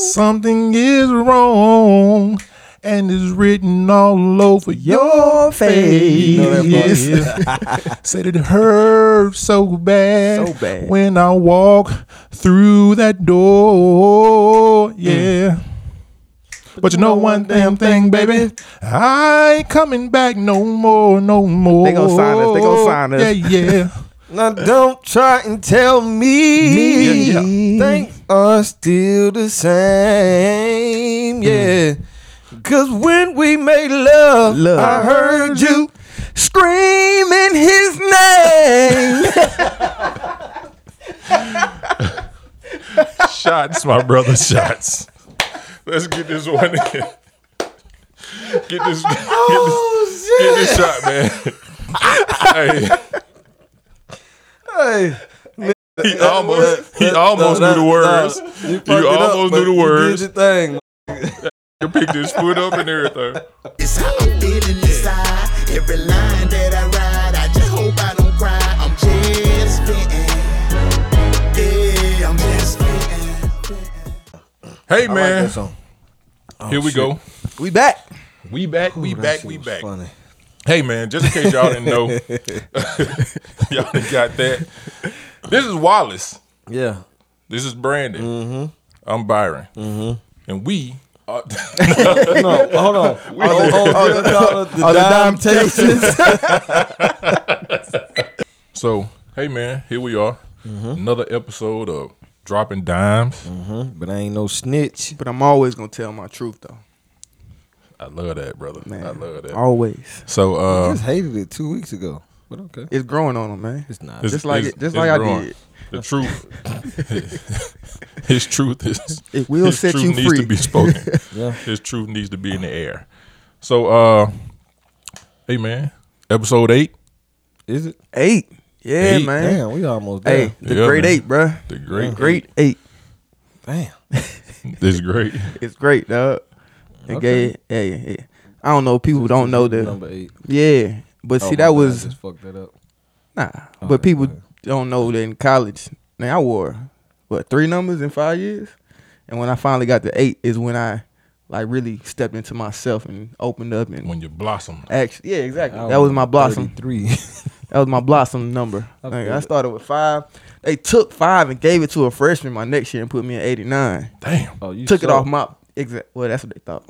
Something is wrong. And it's written all over your face. know Said it hurt so bad, So bad. when I walk through that door. Mm. Yeah. But you know one damn thing, baby. I ain't coming back no more, no more. They gonna sign us, they gonna sign us. Yeah, yeah. Now don't try and tell me, Me, yeah, things are still the same. Mm. Yeah. Cause when we made love, Love. I heard you screaming his name. shots, my brother, shots. Let's get this one in. Get this, get this, get this oh, shot, man. hey, hey. He almost, he almost knew the words. You, You almost knew the words. You did your thing. You picked his foot up and everything. It's how I'm feeling inside. Every line that I ride, I just hope I don't cry. I'm just spitting. Yeah, I'm just spitting. Hey, I like man. that song. Oh, Here we go. We back. We back, we back, we back. Funny. Hey man, just in case y'all didn't know, y'all done got that. This is Wallace. Yeah. This is Brandon. Mm-hmm. I'm Byron. And we are No, hold on. Oh, oh, oh, the, the, the dime dime tastes. so hey man, here we are. Another episode of Dropping Dymes. But I ain't no snitch. But I'm always gonna tell my truth though. I love that, brother. Man, I love that. Always. So I uh just hated it two weeks ago. But okay. It's growing on them, man. It's not. it's- Just like it's- it- just it's like I growing. did. The truth. his truth is It will his set truth you needs free. to be spoken. Yeah. His truth needs to be in the air. So uh hey man, episode eight, Is it? Eight. Yeah, Eight. man. Damn, we almost there. Hey, the Yeah, great man. eight, bruh. the great Great eight. Damn. This is great. It's great, dog. Okay. gave, hey, hey. I don't know. People don't know the. number eight. Yeah, but Oh, see, my that bad, I was just fucked that up. nah. Oh, okay, but people go don't know that in college. Man, I wore what three numbers in five years, and when I finally got to eight is when I like really stepped into myself and opened up and When you blossom. actually, yeah, exactly. I that was my blossom. Three. That was my blossom number. I Like, I started with five. They took five and gave it to a freshman my next year and put me in eighty nine. Damn. oh, you Took it off my exact. Well, that's what they thought.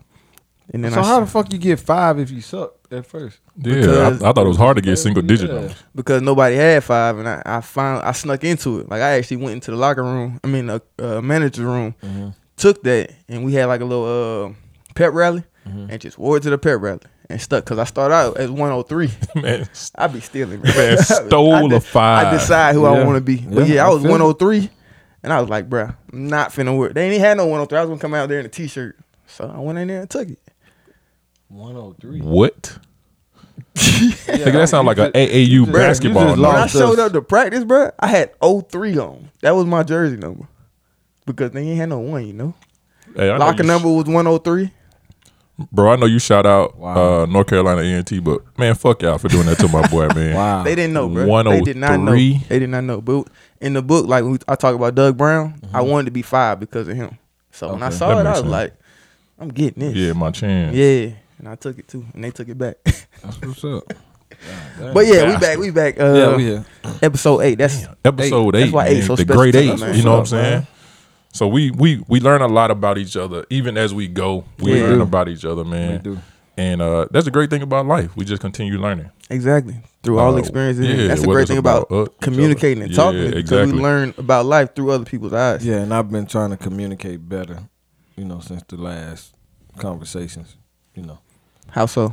And then So I how the fuck you get five if you suck at first? Yeah, I, I thought it was hard to get single digit Yeah. because nobody had five, and I, I found I snuck into it. Like I actually went into the locker room. I mean, the uh, manager's room. Took that, and we had like a little uh, pep rally, and just wore it to the pep rally and stuck. Cause I started out as 103. Man, I be stealing, man. Man, stole I de- a five. I decide who I want to be. But Yeah, yeah, I I was feel it. 103, and I was like, bruh, I'm not finna work. They ain't had no 103. I was gonna come out there in a t-shirt, so I went in there and took it. One oh three. what? Nigga, that sounds like an AAU you basketball. just number. When I showed up to practice, bro, I had 03 on. That was my jersey number. Because they ain't had no one, you know. Hey, I know Locker you- number was 103. Bro, I know you shout out Wow. uh, North Carolina A&T, but man, fuck y'all for doing that to my boy, man. Wow. They didn't know, bro. They did not know. They did not know. But in the book, like we, I talk about Doug Brown, I Mm-hmm. wanted to be five because of him. So when I saw That it, I was sense. like, I'm getting this. Yeah, my chance. Yeah. And I took it too. And they took it back. That's what's up. but yeah, we back. We back. Uh, yeah, we here. Episode eight. That's Episode That's eight, why man. eight so the special great eight. us, man. You know what I'm saying? man? So we we we learn a lot about each other, even as we go. We Yeah. learn do. about each other, man. We do. And uh, that's the great thing about life. We just continue learning. exactly through all Uh, experiences. yeah, that's the great thing about, about, uh, communicating other. and talking Yeah, is because exactly. we learn about life through other people's eyes. Yeah, and I've been trying to communicate better, you know, since the last conversations. You know, How so?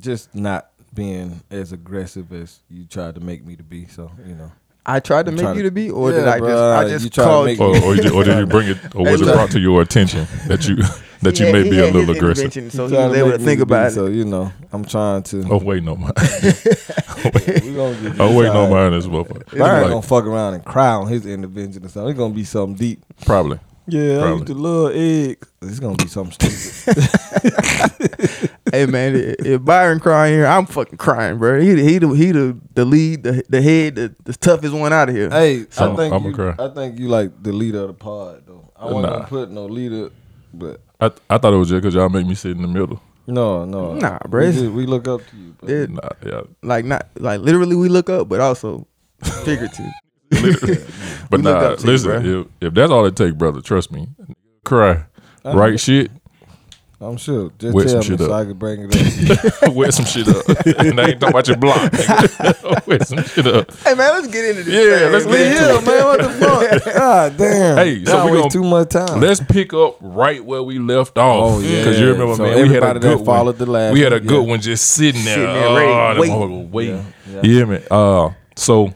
just not being as aggressive as you tried to make me to be. So you know, I tried to I'm make trying you to- to be, or Yeah, did I bro, just I you just tried to called make you? Or, or, did, or did you bring it? Or was it brought to your attention that you that you He may be a little aggressive? so he Tried was to able make to me think be, it. So you know, I'm trying to. Oh wait, no, mine. we gonna Oh wait, no, side. mine as well. Byron Like, gonna fuck around and cry on his intervention or something. It's gonna be something deep. probably. Yeah, I Probably. used to love eggs. It's gonna be something stupid. Hey man, if Byron crying here, I'm fucking crying, bro. He he the he the, the lead, the the head, the, the toughest one out of here. hey, So, I think I'ma you, cry. I think you like the leader of the pod though. I I wasn't Nah. gonna put no leader, but I I thought it was just because y'all make me sit in the middle. no, no. Nah, we, bro. just- we look up to you. Bro. Yeah, Nah, yeah. like not like literally we look up, but also figurative. But We look nah, up to you, listen, if, if that's all it take, brother, trust me. Cry. Right shit, I'm sure. Just Wet tell some me shit so up. I can bring it up. wet some shit up. and I ain't talking about your block. nigga. wet some shit up. hey man, let's get into this. Yeah, thing, let's man. get into yeah, man. What the fuck? God damn. Hey, so Y'all we waste gonna- too much time. Let's pick up right where we left off. Oh, yeah. Because you remember, So man, we had a everybody that good one. followed the last We had a one, good yeah. one just sitting there. Sitting there oh, ready, that waiting. motherfucker waiting. Yeah, You hear? Uh, so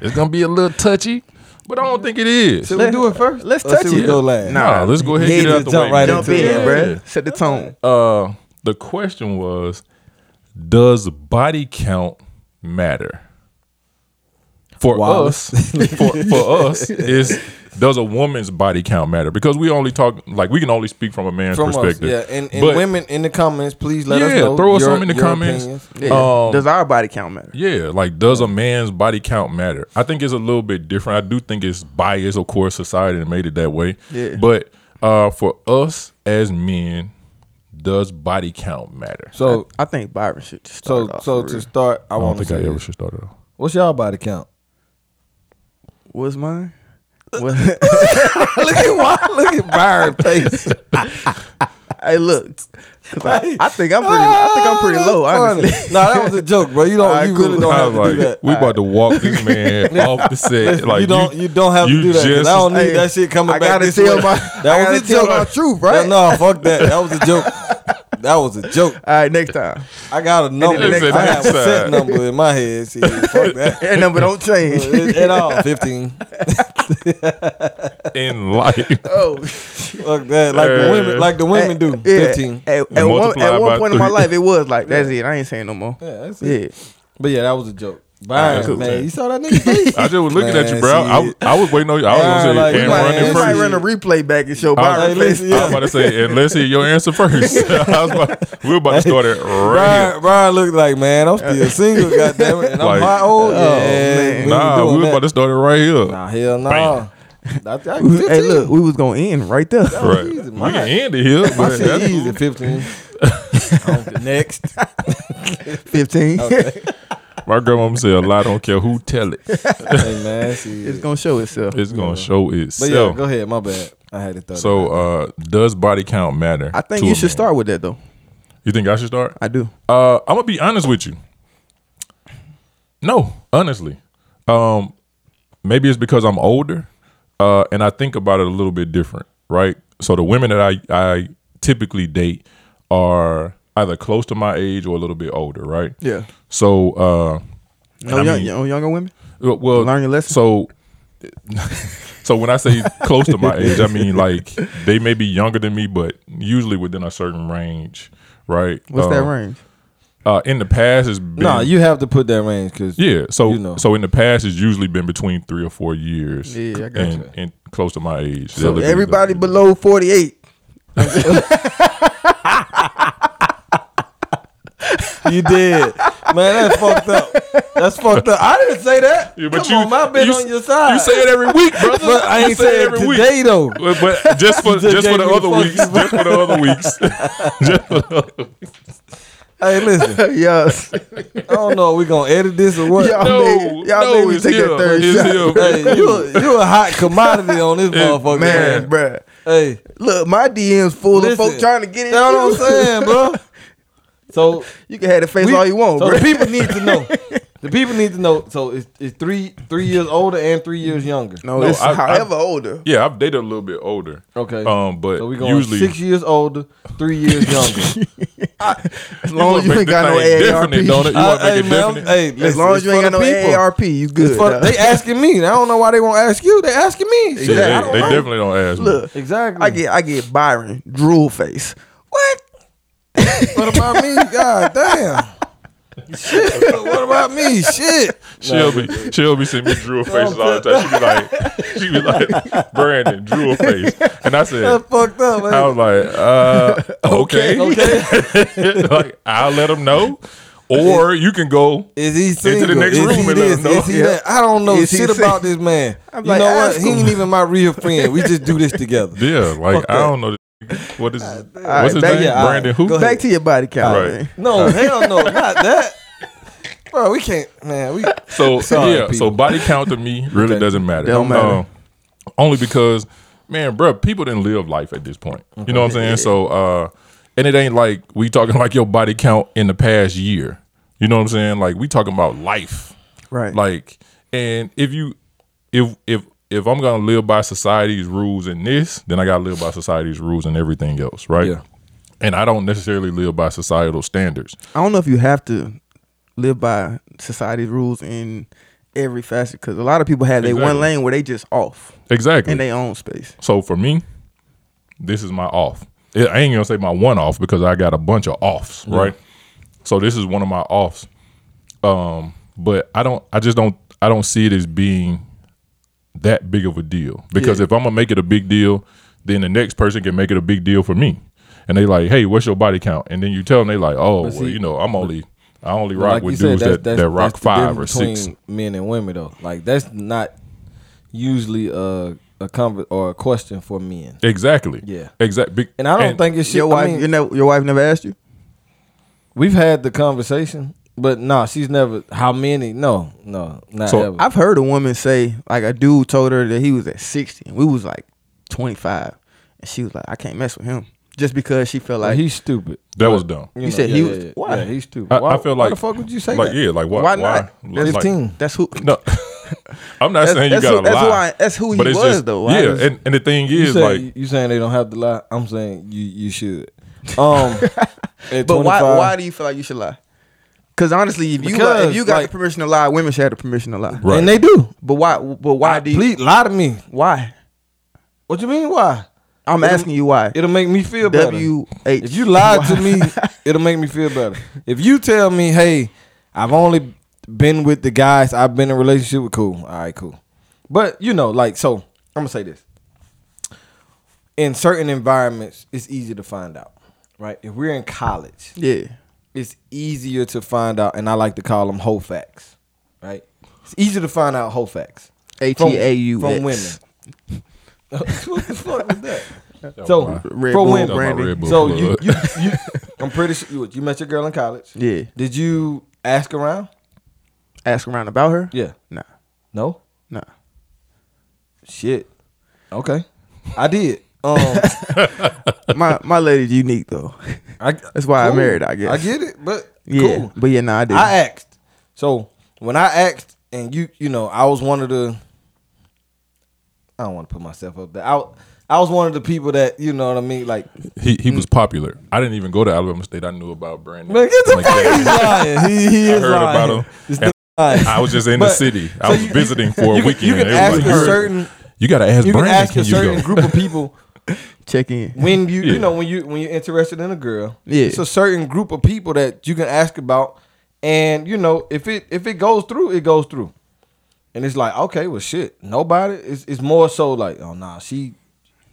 it's gonna be a little touchy, but I don't think it is. Should we do it first? Let's touch it. go last? Nah, let's go ahead and get it out the jump way. right man. Jump into in, it. bro. Set the tone. Uh, the question was, does body count matter? For Wallace. us, for, for us, is does a woman's body count matter? Because we only talk like we can only speak from a man's From us, perspective. yeah. And, and But- women in the comments, please let us Yeah, know. throw us your- some in the comments. opinions. Yeah. Um, Does our body count matter? Yeah, like does a man's body count matter? I think it's a little bit different. I do think it's biased, of course, society made it that way. Yeah. But uh, for us as men, does body count matter? So, I think Byron should just so, start off so for to real. start, I, I don't want to think say I ever this. should start it off. What's y'all body count? What's mine? Uh, look at why, look at Byron face. hey, look. 'Cause I, I think I'm pretty. I think I'm pretty ah, low. Honestly, no, that was a joke, bro. You don't. Alright, you really don't have was to do that. we about to walk this man off the set. Like you don't. You, don't have you to do that. 'cause just- I don't need Hey, that shit coming I back. gotta this tell way. my- That gotta was a tell joke. my truth, right? No, fuck that. That was a joke. That was a joke. all right, next time. I got a number. then next I have a set number in my head. See, fuck that. That number don't change. At all, fifteen. in life. oh, Fuck that. Like the Uh, women, like the women do. yeah. Fifteen. At, at one, multiply at one point in my life, it was like that's it. I ain't saying no more. Yeah, that's it. Yeah, But yeah, that was a joke. Byron, cool, man, man. you saw that nigga face? I just was looking at you, bro. I, was- I was waiting on you. I was Byron, gonna like, say, we and might- we running man, might first. run a replay back and show I was- Byron Hey, face. listen, I was about to say, and let's hear your answer first. I was about, we were about to start it right Brian, here. Brian looked like, man, I'm still single, goddamn it, and I'm Like- hot old. Oh, man. we Nah, doing we were that. about to start it right here. Nah, hell no. Bam. That's like hey, look, we was gonna end right there. Right. easy, We can end it here. My But shit that's easy, cool. 15. Next. Fifteen. My grandmama said a lot don't care who tell it. hey, man, see. it's gonna show itself. It's gonna show itself. But yeah, go ahead. My bad. I had to throw So uh does body count matter? I think to you a should man? start with that though. You think I should start? I do. Uh, I'm gonna be honest with you. No, honestly, um, maybe it's because I'm older, uh, and I think about it a little bit different, right? So the women that I I typically date are either close to my age or a little bit older, right? Yeah. So, uh, No, I young, mean- young- younger women. well, well, Learn your lesson. So, so when I say close to my age, I mean like they may be younger than me, but usually within a certain range, right? What's that Uh, range? Uh, in the past, it's been No, you have to put that range because yeah. So you know. so in the past, it's usually been between three or four years. Yeah, I got and, you. and close to my age. So everybody below forty eight. you did. Man, that's fucked up. That's fucked up. I didn't say that. Yeah, but Come you, on, my been you, on your side. You say it every week, brother. but I ain't say saying it today though. But, but just for Just just for the other weeks, fucking just for the other weeks, just for the other weeks. Hey, listen. yes. I don't know. If we gonna edit this or what? Y'all No, made, y'all no, made me it's take here. that third It's shot. here. Hey, you a, you a hot commodity on this motherfucker, Man, man. bruh. Hey, Look, my DM's full Listen, of folk trying to get in. that's what I'm saying, bro. So You can have the face we- all you want, so bro. the people need to know. The people need to know. So it's, it's three three years older and three years younger. no, No, it's I- I- however older. Yeah, I've dated a little bit older. Okay. Um, but so we going usually six years older, three years younger. As long as you ain't got no thing definite, don't AARP. it? You Uh, hey, man, definite? hey, As long as you ain't got no the people. AARP, you good. For- they asking me. I don't know why they won't ask you. They asking me. Shit, Yeah, I they, don't they definitely don't ask me. Look, exactly. I get I get Byron drool face. What? What about me? God damn. Shit. What about me? Shit. She'll be she'll be sending me drool faces all the time. She be like she be like Brandon drool face, and I said That's fucked up, man. I was like uh okay okay. like I'll let him know, or you can go Is he into the next is room he and let him know. Yeah. I don't know Is shit about this man. I'm you like, know what? ask He ain't even my real friend. We just do this together. Yeah, like Fuck I that. don't know. What is right, what's his back- name? yeah, all right. Brandon who? Go. Back to your body count, Right. man. No, hell no, not that. Bro, we can't, man. We So Sorry, yeah, so body count to me really Okay. doesn't matter. Don't matter. Um, only because, man, bro, people didn't live life at this point. You know what I'm saying? So, uh, and it ain't like we talking like your body count in the past year. You know what I'm saying? Like we talking about life. Right. Like, and if you, if if if I'm gonna live by society's rules in this, then I gotta live by society's rules and everything else, right? Yeah. And I don't necessarily live by societal standards. I don't know if you have to live by society's rules in every facet because a lot of people have their one lane where they just off Exactly. in their own space. So for me, this is my off. I ain't gonna say my one off because I got a bunch of offs, right? So this is one of my offs. Um, but I don't. I just don't. I don't see it as being that big of a deal because Yeah. if I'm gonna make it a big deal, then the next person can make it a big deal for me. And they like, hey, what's your body count? And then you tell them they like, oh, But well, you know, I'm only, I only rock like with you said, dudes that's- that, that's- that rock that's the five or six. Men and women though, like that's not usually a a conver- or a question for men. Exactly. Yeah. Exactly. And I don't think it's shit. Your I wife, mean, your, ne- your wife never asked you. we've had the conversation, but no, she's never. How many? No, no, not So, ever. I've heard a woman say like a dude told her that he was at sixty and we was like twenty five, and she was like, I can't mess with him just because she felt like like he's stupid. that was dumb. You, said yeah, he was- yeah. why? Yeah, he's stupid. I, why, I feel why like the fuck would you say like that? yeah, like why? Why Why not? That's Like- Fifteen. that's who. No, I'm not That's, saying you gotta who, that's lie. who I, that's who he but was just though. Why yeah, was- and, and the thing You, is say, like you saying they don't have to lie? I'm saying you you should. Um, but why why do you feel like you should lie? Because honestly, if you got, Because, if you got like- the permission to lie, women should have the permission to lie. Right. And they do. But why? But why I, do you? please lie to me. Why? What do you mean? Why? I'm It'll- asking you why. It'll make me feel better. W H. If you lied to me, it'll make me feel better. If you tell me, hey, I've only been with the guys I've been in a relationship with, cool. All right, cool. But you know, like, so I'm gonna say this. In certain environments, it's easy to find out, right? If we're in college, yeah. It's easier to find out, and I like to call them whole facts, right? It's easier to find out whole facts H from, E A U from X. women. what the fuck was that? So Red for Bull women, That was my Brandy. So you, you, you, I'm pretty sure you, you met your girl in college. Yeah. Did you ask around? Ask around about her. Yeah. Nah. No. Nah. Shit. Okay. I did. Um. my my lady's unique though. I, That's why I married. I guess. I get it, but Yeah. cool. But yeah, nah, I did. I asked. So when I asked, and you, you know, I was one of the. I don't want to put myself up there. I, I was one of the people that you know what I mean. Like, he, he was popular. I didn't even go to Alabama State. I knew about Brandon. man, get the Like, fuck. He's lying. He, he I is heard lying. about him. This and lying. I was just in the city. I so was you- visiting for you a weekend. You can It was ask like, a certain. You got to ask You can Brandon. ask Can a you certain go? group of people Check in. when you Yeah. you know when you when you're interested in a girl. Yeah. It's a certain group of people that you can ask about, and you know if it if it goes through, it goes through. And it's like okay, well shit, nobody. It's, it's more so like oh nah, she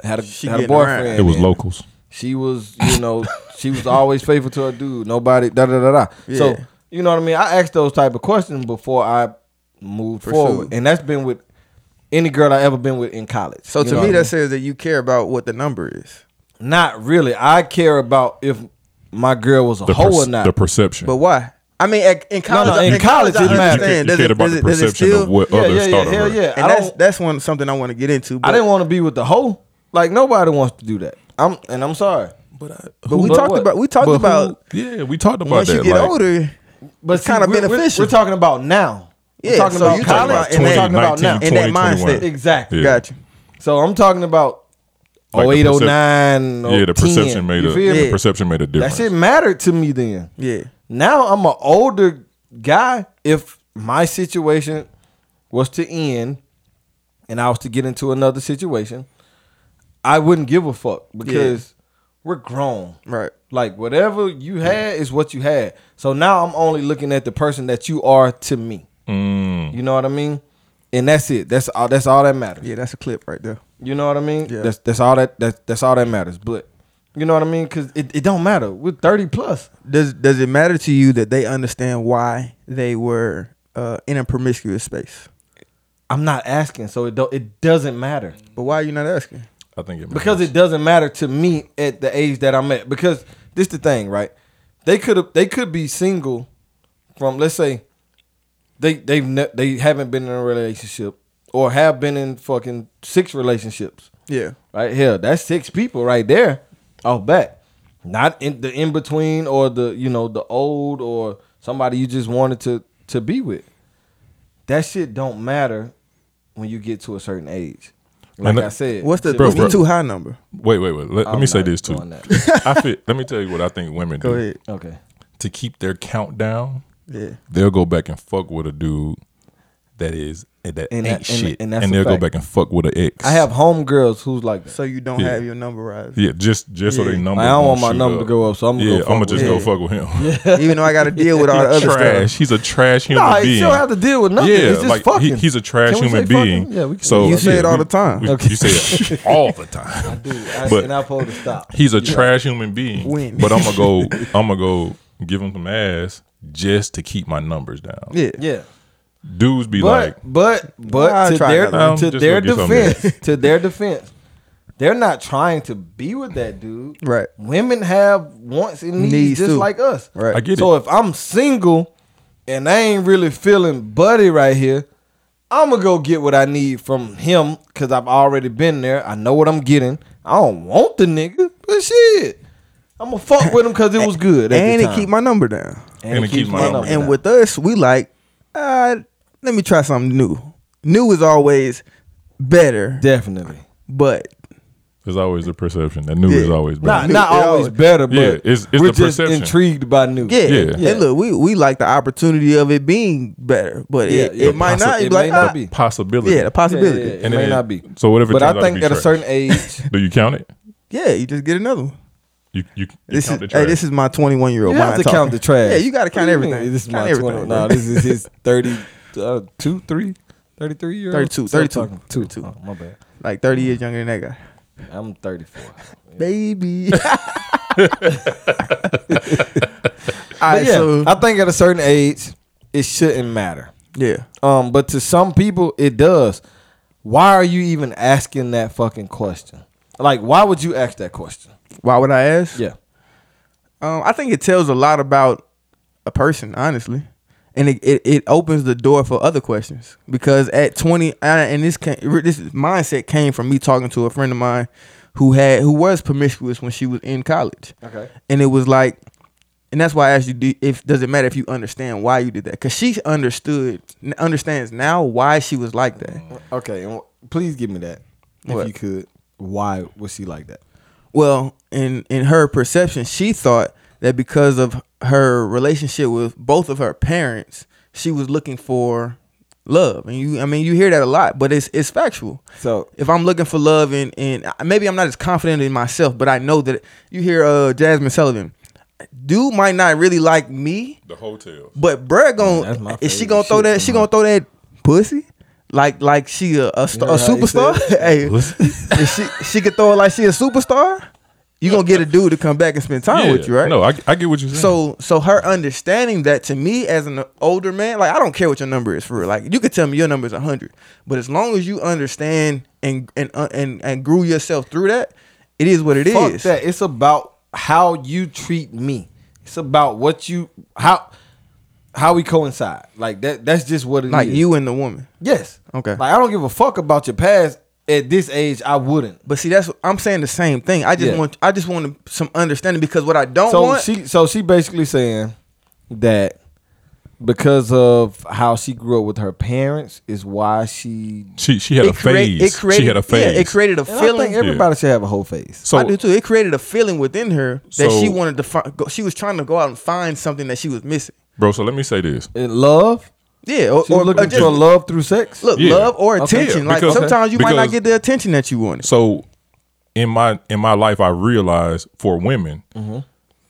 had a She had a getting around. boyfriend. It was locals. She was you know she was always faithful to her dude. Nobody da da da da. So Yeah. you know what I mean. I asked those type of questions before I moved Pursue. forward, and that's been with any girl I ever been with in college. So You to me, that mean? says that you care about what the number is. Not really. I care about if my girl was a The, hoe perce- or not. the perception. But why? I mean, at- in college, no, in college, I it matters. you, understand. you Does cared it- about does the it- does it perception still- of what yeah, others yeah, yeah, thought of her. yeah. And I that's don't, that's one something I want to get into. But, I didn't want to be with the hoe. Like nobody wants to do that. I'm and I'm sorry. But, I, but we But talked what? about we talked but who- about yeah, we talked about once that. you get like, older. But It's kinda we're- we're- beneficial. We're, talking about now. Yeah, we're talking so about you talking college. about in we're that- talking about now. 19, In that 2021. mindset. Exactly. Yeah. Got you. So I'm talking about Like the 08, percep- 09, Yeah, the perception made a feel the perception made a difference. That shit mattered to me then. Yeah. Now I'm an older guy. If my situation was to end and I was to get into another situation, I wouldn't give a fuck because we're grown. Right. Like whatever you had is what you had. So now I'm only looking at the person that you are to me. Mm. You know what I mean? And that's it. That's all. That's all that matters. Yeah, that's a clip right there. You know what I mean? Yeah. That's that's all that that's that's all that matters. But You know what I mean? Because it, it don't matter. We're thirty plus. Does does it matter to you that they understand why they were uh, in a promiscuous space? I'm not asking, so it don't. It doesn't matter But why are you not asking? I think it because it doesn't matter to me at the age that I'm at. Because this the thing, right? They could have. They could be single from let's say they they've ne- they haven't been in a relationship or have been in fucking six relationships. Yeah. Right here, that's six people right there. Off back, not in the in between or the you know the old or somebody you just wanted to to be with. That shit don't matter when you get to a certain age. Like Man, I said, What's the, Bro, what's bro. the too high number? Wait, wait, wait. Let, let me say this too. I feel, let me tell you what I think women Go do ahead. Okay. to keep their count down. Yeah. They'll go back and fuck with a dude that is that And ain't that- and- shit, and and, that's a they'll go back and fuck with an ex. I have homegirls who's like that. So you don't Yeah. have your number right. yeah, just just so they number. I don't want my number up. to go up, so I'm gonna yeah, go fuck I'm gonna just him. go Yeah. fuck with him. Even though I got to deal with all the other trash. stuff. He's a trash human Nah, being. you don't have to deal with nothing. yeah, it's just like fucking. he, he's a trash human say fucking? being. Yeah, we can. So You say it yeah, all we- the time. we- Okay. You say it all the time. Dude, I, But- and I'm supposed to stop. He's a trash human being. When? But I'm gonna go. I'm gonna go give him some ass just to keep my numbers down. Yeah. Yeah. Dudes be But like, but but I'll to their another one. to their go get something defense, to their defense, they're not trying to be with that dude. Right. Women have wants and needs, Needs just too. like us. Right. I get so it. if I'm single and I ain't really feeling buddy right here, I'm gonna go get what I need from him because I've already been there. I know what I'm getting. I don't want the nigga, but shit, I'm gonna fuck with him because it was good. At And the it keep my number down. And it keeps my number And down. with us, we like, uh, let me try something new. New is always better, definitely. but there's always a perception that new Yeah. is always Not better. not always always- better, but Yeah, it's- it's we're the just perception. intrigued by new. yeah. Yeah. Yeah. And look, we we like the opportunity of it being better, but Yeah, it, yeah. it might Possi- not. it It be like, may not ah, be. Possibility. Yeah, the possibility. Yeah, yeah, yeah. And it may then- not be. So whatever But I think be at a certain age, Do you count it? Yeah, you just get another one. You you, you This is count the hey, this is my 21 year you old have mind to talking. count the trash. Yeah, you got to count everything. mean? This is count my everything. 20. No, this is his 30, uh, two, three, 33 year old. 32, Stop 32. talking. 32. Oh, my bad. like 30 years younger than that guy. I'm 34. Baby. All right, yeah, so I think at a certain age, it shouldn't matter. yeah. Um, but to some people, it does. Why are you even asking that fucking question? Like, why would you ask that question? Why would I ask? Yeah. Um, I think it tells a lot about a person, honestly, and it, it, it opens the door for other questions. Because at twenty, I- and this came, this mindset came from me talking to a friend of mine who had who was promiscuous when she was in college, Okay. and it was like, and that's why I asked you, if does it matter if you understand why you did that? Because she understood, understands now why she was like that. Okay. Please give me that, if What? you could. Why was she like that? Well, in in her perception, she thought that because of her relationship with both of her parents, she was looking for love. And you I mean you hear that a lot, but it's it's factual. So If I'm looking for love and and maybe I'm not as confident in myself, but I know that you hear uh Jazmine Sullivan, dude might not really like me, the hotel. but bruh gonna is she gonna throw that she gonna throw that pussy? Like like she a, a, st- You a heard he superstar? hey, she she could throw it like she a superstar. You gonna get a dude to come back and spend time Yeah. with you, right? No, I, I get what you're saying. So so her understanding that to me as an older man, like I don't care what your number is for real. Like you could tell me your number is hundred, but as long as you understand and and uh, and and grew yourself through that, it is what it is. fuck that. It's about how you treat me. It's about what you how how we coincide. Like that. That's just what it is. Like you and the woman. Yes. Okay. Like I don't give a fuck about your past. At this age, I wouldn't. But see, that's I'm saying the same thing. I just Yeah. want I just want some understanding because what I don't So want. she so she basically saying that because of how she grew up with her parents is why she she she had a create- phase. she had a phase. Yeah, it created a and I feeling. think everybody should have a whole face. so I do too. It created a feeling within her that So- she wanted to find. Go, she was trying to go out and find something that she was missing. Bro, so let me say this. And love. Yeah, or, She's or, looking for love through sex. look, Yeah. love or Okay. attention. Yeah, like because- sometimes you might not because- get the attention that you wanted. So in my in my life, I realized for women, Mm-hmm.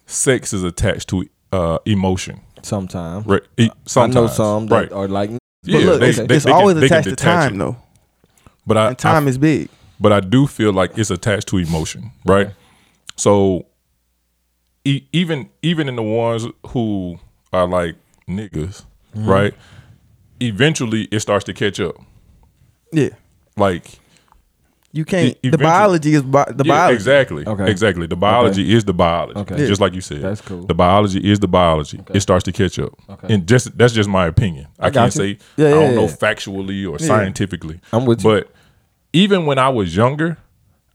sex is attached to uh, emotion. Sometimes. Right? E- I Sometimes, know some that right? are like But Yeah, look, they- it's, they- it's they can- always they can attached to detach time it. though, But I, and time I is big. but I do feel like it's attached to emotion, right? So e- even even in the ones who are like niggas, Mm-hmm. right? Eventually, it starts to catch up. Yeah. Like You can't. E- the biology is bi- the yeah, biology. exactly, Okay. exactly. The biology is the biology, Okay. just like you said. That's cool. The biology is the biology. It starts to catch up, Okay. and just that's just my opinion. I, got can't you. say Yeah, I don't know yeah. factually or scientifically. I'm with you. But even when I was younger,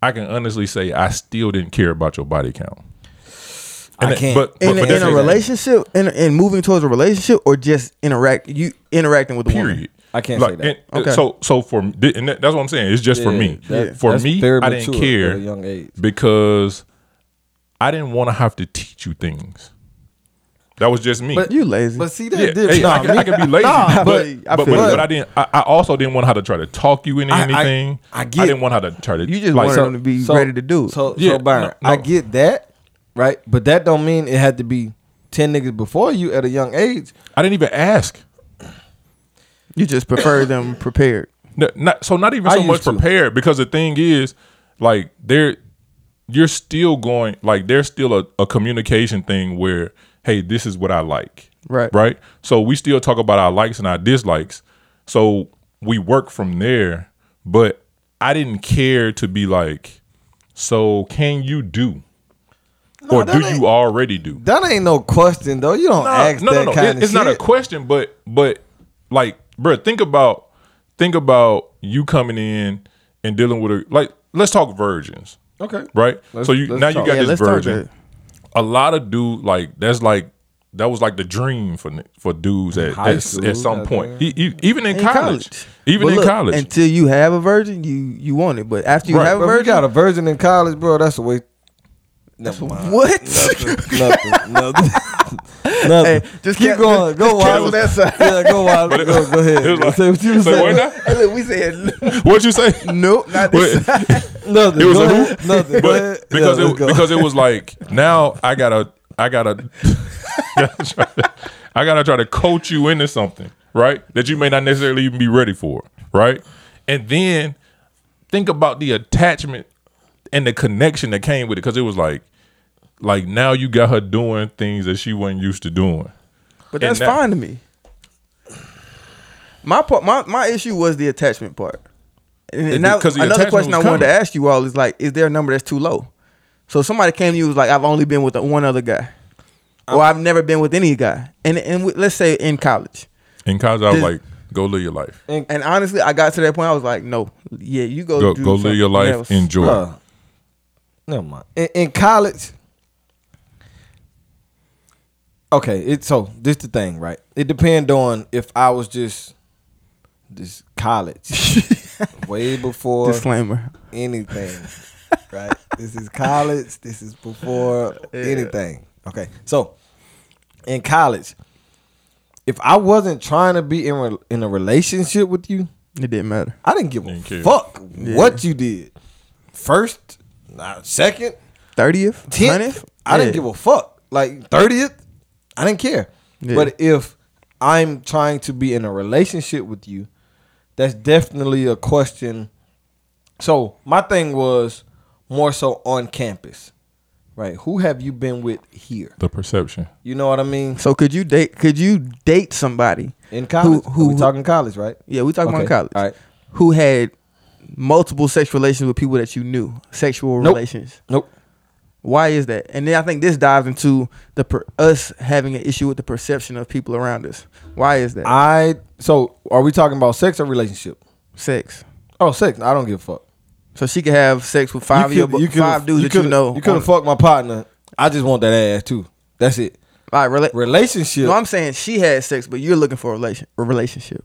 I can honestly say I still didn't care about your body count. I can't. But, but, in, but a, in a relationship, in, in moving towards a relationship, or just interact you interacting with the woman. Period. I can't say that. and- Okay. So so for and that- that's what I'm saying. It's just for me. that- For me, very I didn't care at a young age. because I didn't want to have to teach you things. That was just me. But You lazy. But see that yeah, different. hey, Nah, I, can, me- I can be lazy, Nah, but, but I but, but, but. I didn't. I, I also didn't want how to try to talk you into I- I- anything. I I, get- didn't want how to try to. you just like, wanted so- them to be so- ready to do. it. So, Yeah, so Byron, no, I get that, right? But that don't mean it had to be ten niggas before you at a young age. I didn't even ask. you just prefer them prepared. No, Not, so not even so much to. prepared because the thing is, like they're you're still going like there's still a, a communication thing where hey this is what I like Right. right so we still talk about our likes and our dislikes so we work from there but I didn't care to be like so can you do or do you already do That ain't no question though. You don't ask no, that no, no. kind It- of it's not a question, but but like, bro, think about think about you coming in and dealing with a like. Let's talk virgins, Okay. right? Let's- so you now talk. you got Yeah, this virgin. A lot of dude like that's like that was like the dream for for dudes at at, school, at some point, goddamn. E- e- even in, In college. even But in look, college. Until you have a virgin, you you want it. But after you Right. have a Bro, if you virgin, got a virgin in college, bro. That's a way. Never mind. what? nothing. Nothing. nothing. Hey, just keep ca- going. Go just cancel wild. that side. Yeah, go wild. But it- Go, go ahead. it was like- say what you say say. what now? Hey, look, we said What'd you say? nope, not this. Side. Nothing. It was go a ahead. who? Nothing. Go But ahead. because Yeah, it go. because it was like now I gotta I gotta I gotta try to coach you into something, right? That you may not necessarily even be ready for, right? And then think about the attachment and the connection that came with it, because it was like like now you got her doing things that she wasn't used to doing. But that's that- fine to me. My part, my, my issue was the attachment part. And, It- and that, 'cause the another question I was wanted to ask you all is like, is there a number that's too low? So somebody came to you and was like, I've only been with one other guy, or um, I've never been with any guy, and and w- let's say in college, In college, I was Did- like, go live your life. and honestly, I got to that point, I was like, no, yeah, you go, Go do go live your life, else. enjoy. Bruh. Never mind. In, in college, okay. It so this the thing, right? It depend on if I was just this college way before Disclaimer. anything, right? This is college. This is before anything. Okay, so in college, if I wasn't trying to be in re- in a relationship with you, It didn't matter. I didn't give a Didn't care. fuck what you did. First, nah, second, Thirtieth, tenth, I didn't give a fuck. Like thirtieth, I didn't care. Yeah. But if I'm trying to be in a relationship with you, that's definitely a question. So my thing was more so on campus, right? Who have you been with here? The perception. You know what I mean? So could you date? Could you date somebody? In college, Who- who- we talking college, right? Yeah, we talking Okay, about college. all right. Who had multiple sexual relations with people that you knew, sexual Nope. relations. Nope. Why is that? And then I think this dives into the per, us having an issue with the perception of people around us. Why is that? I so are we talking about sex or relationship? Sex. Oh, sex. I don't give a fuck. So she could have sex with five of your, coulda- five dudes that you know. You could have on- fucked my partner. I just want that ass too. That's it. All right, rela- Relationship no, I'm saying she had sex, but you're looking for a relation a relationship.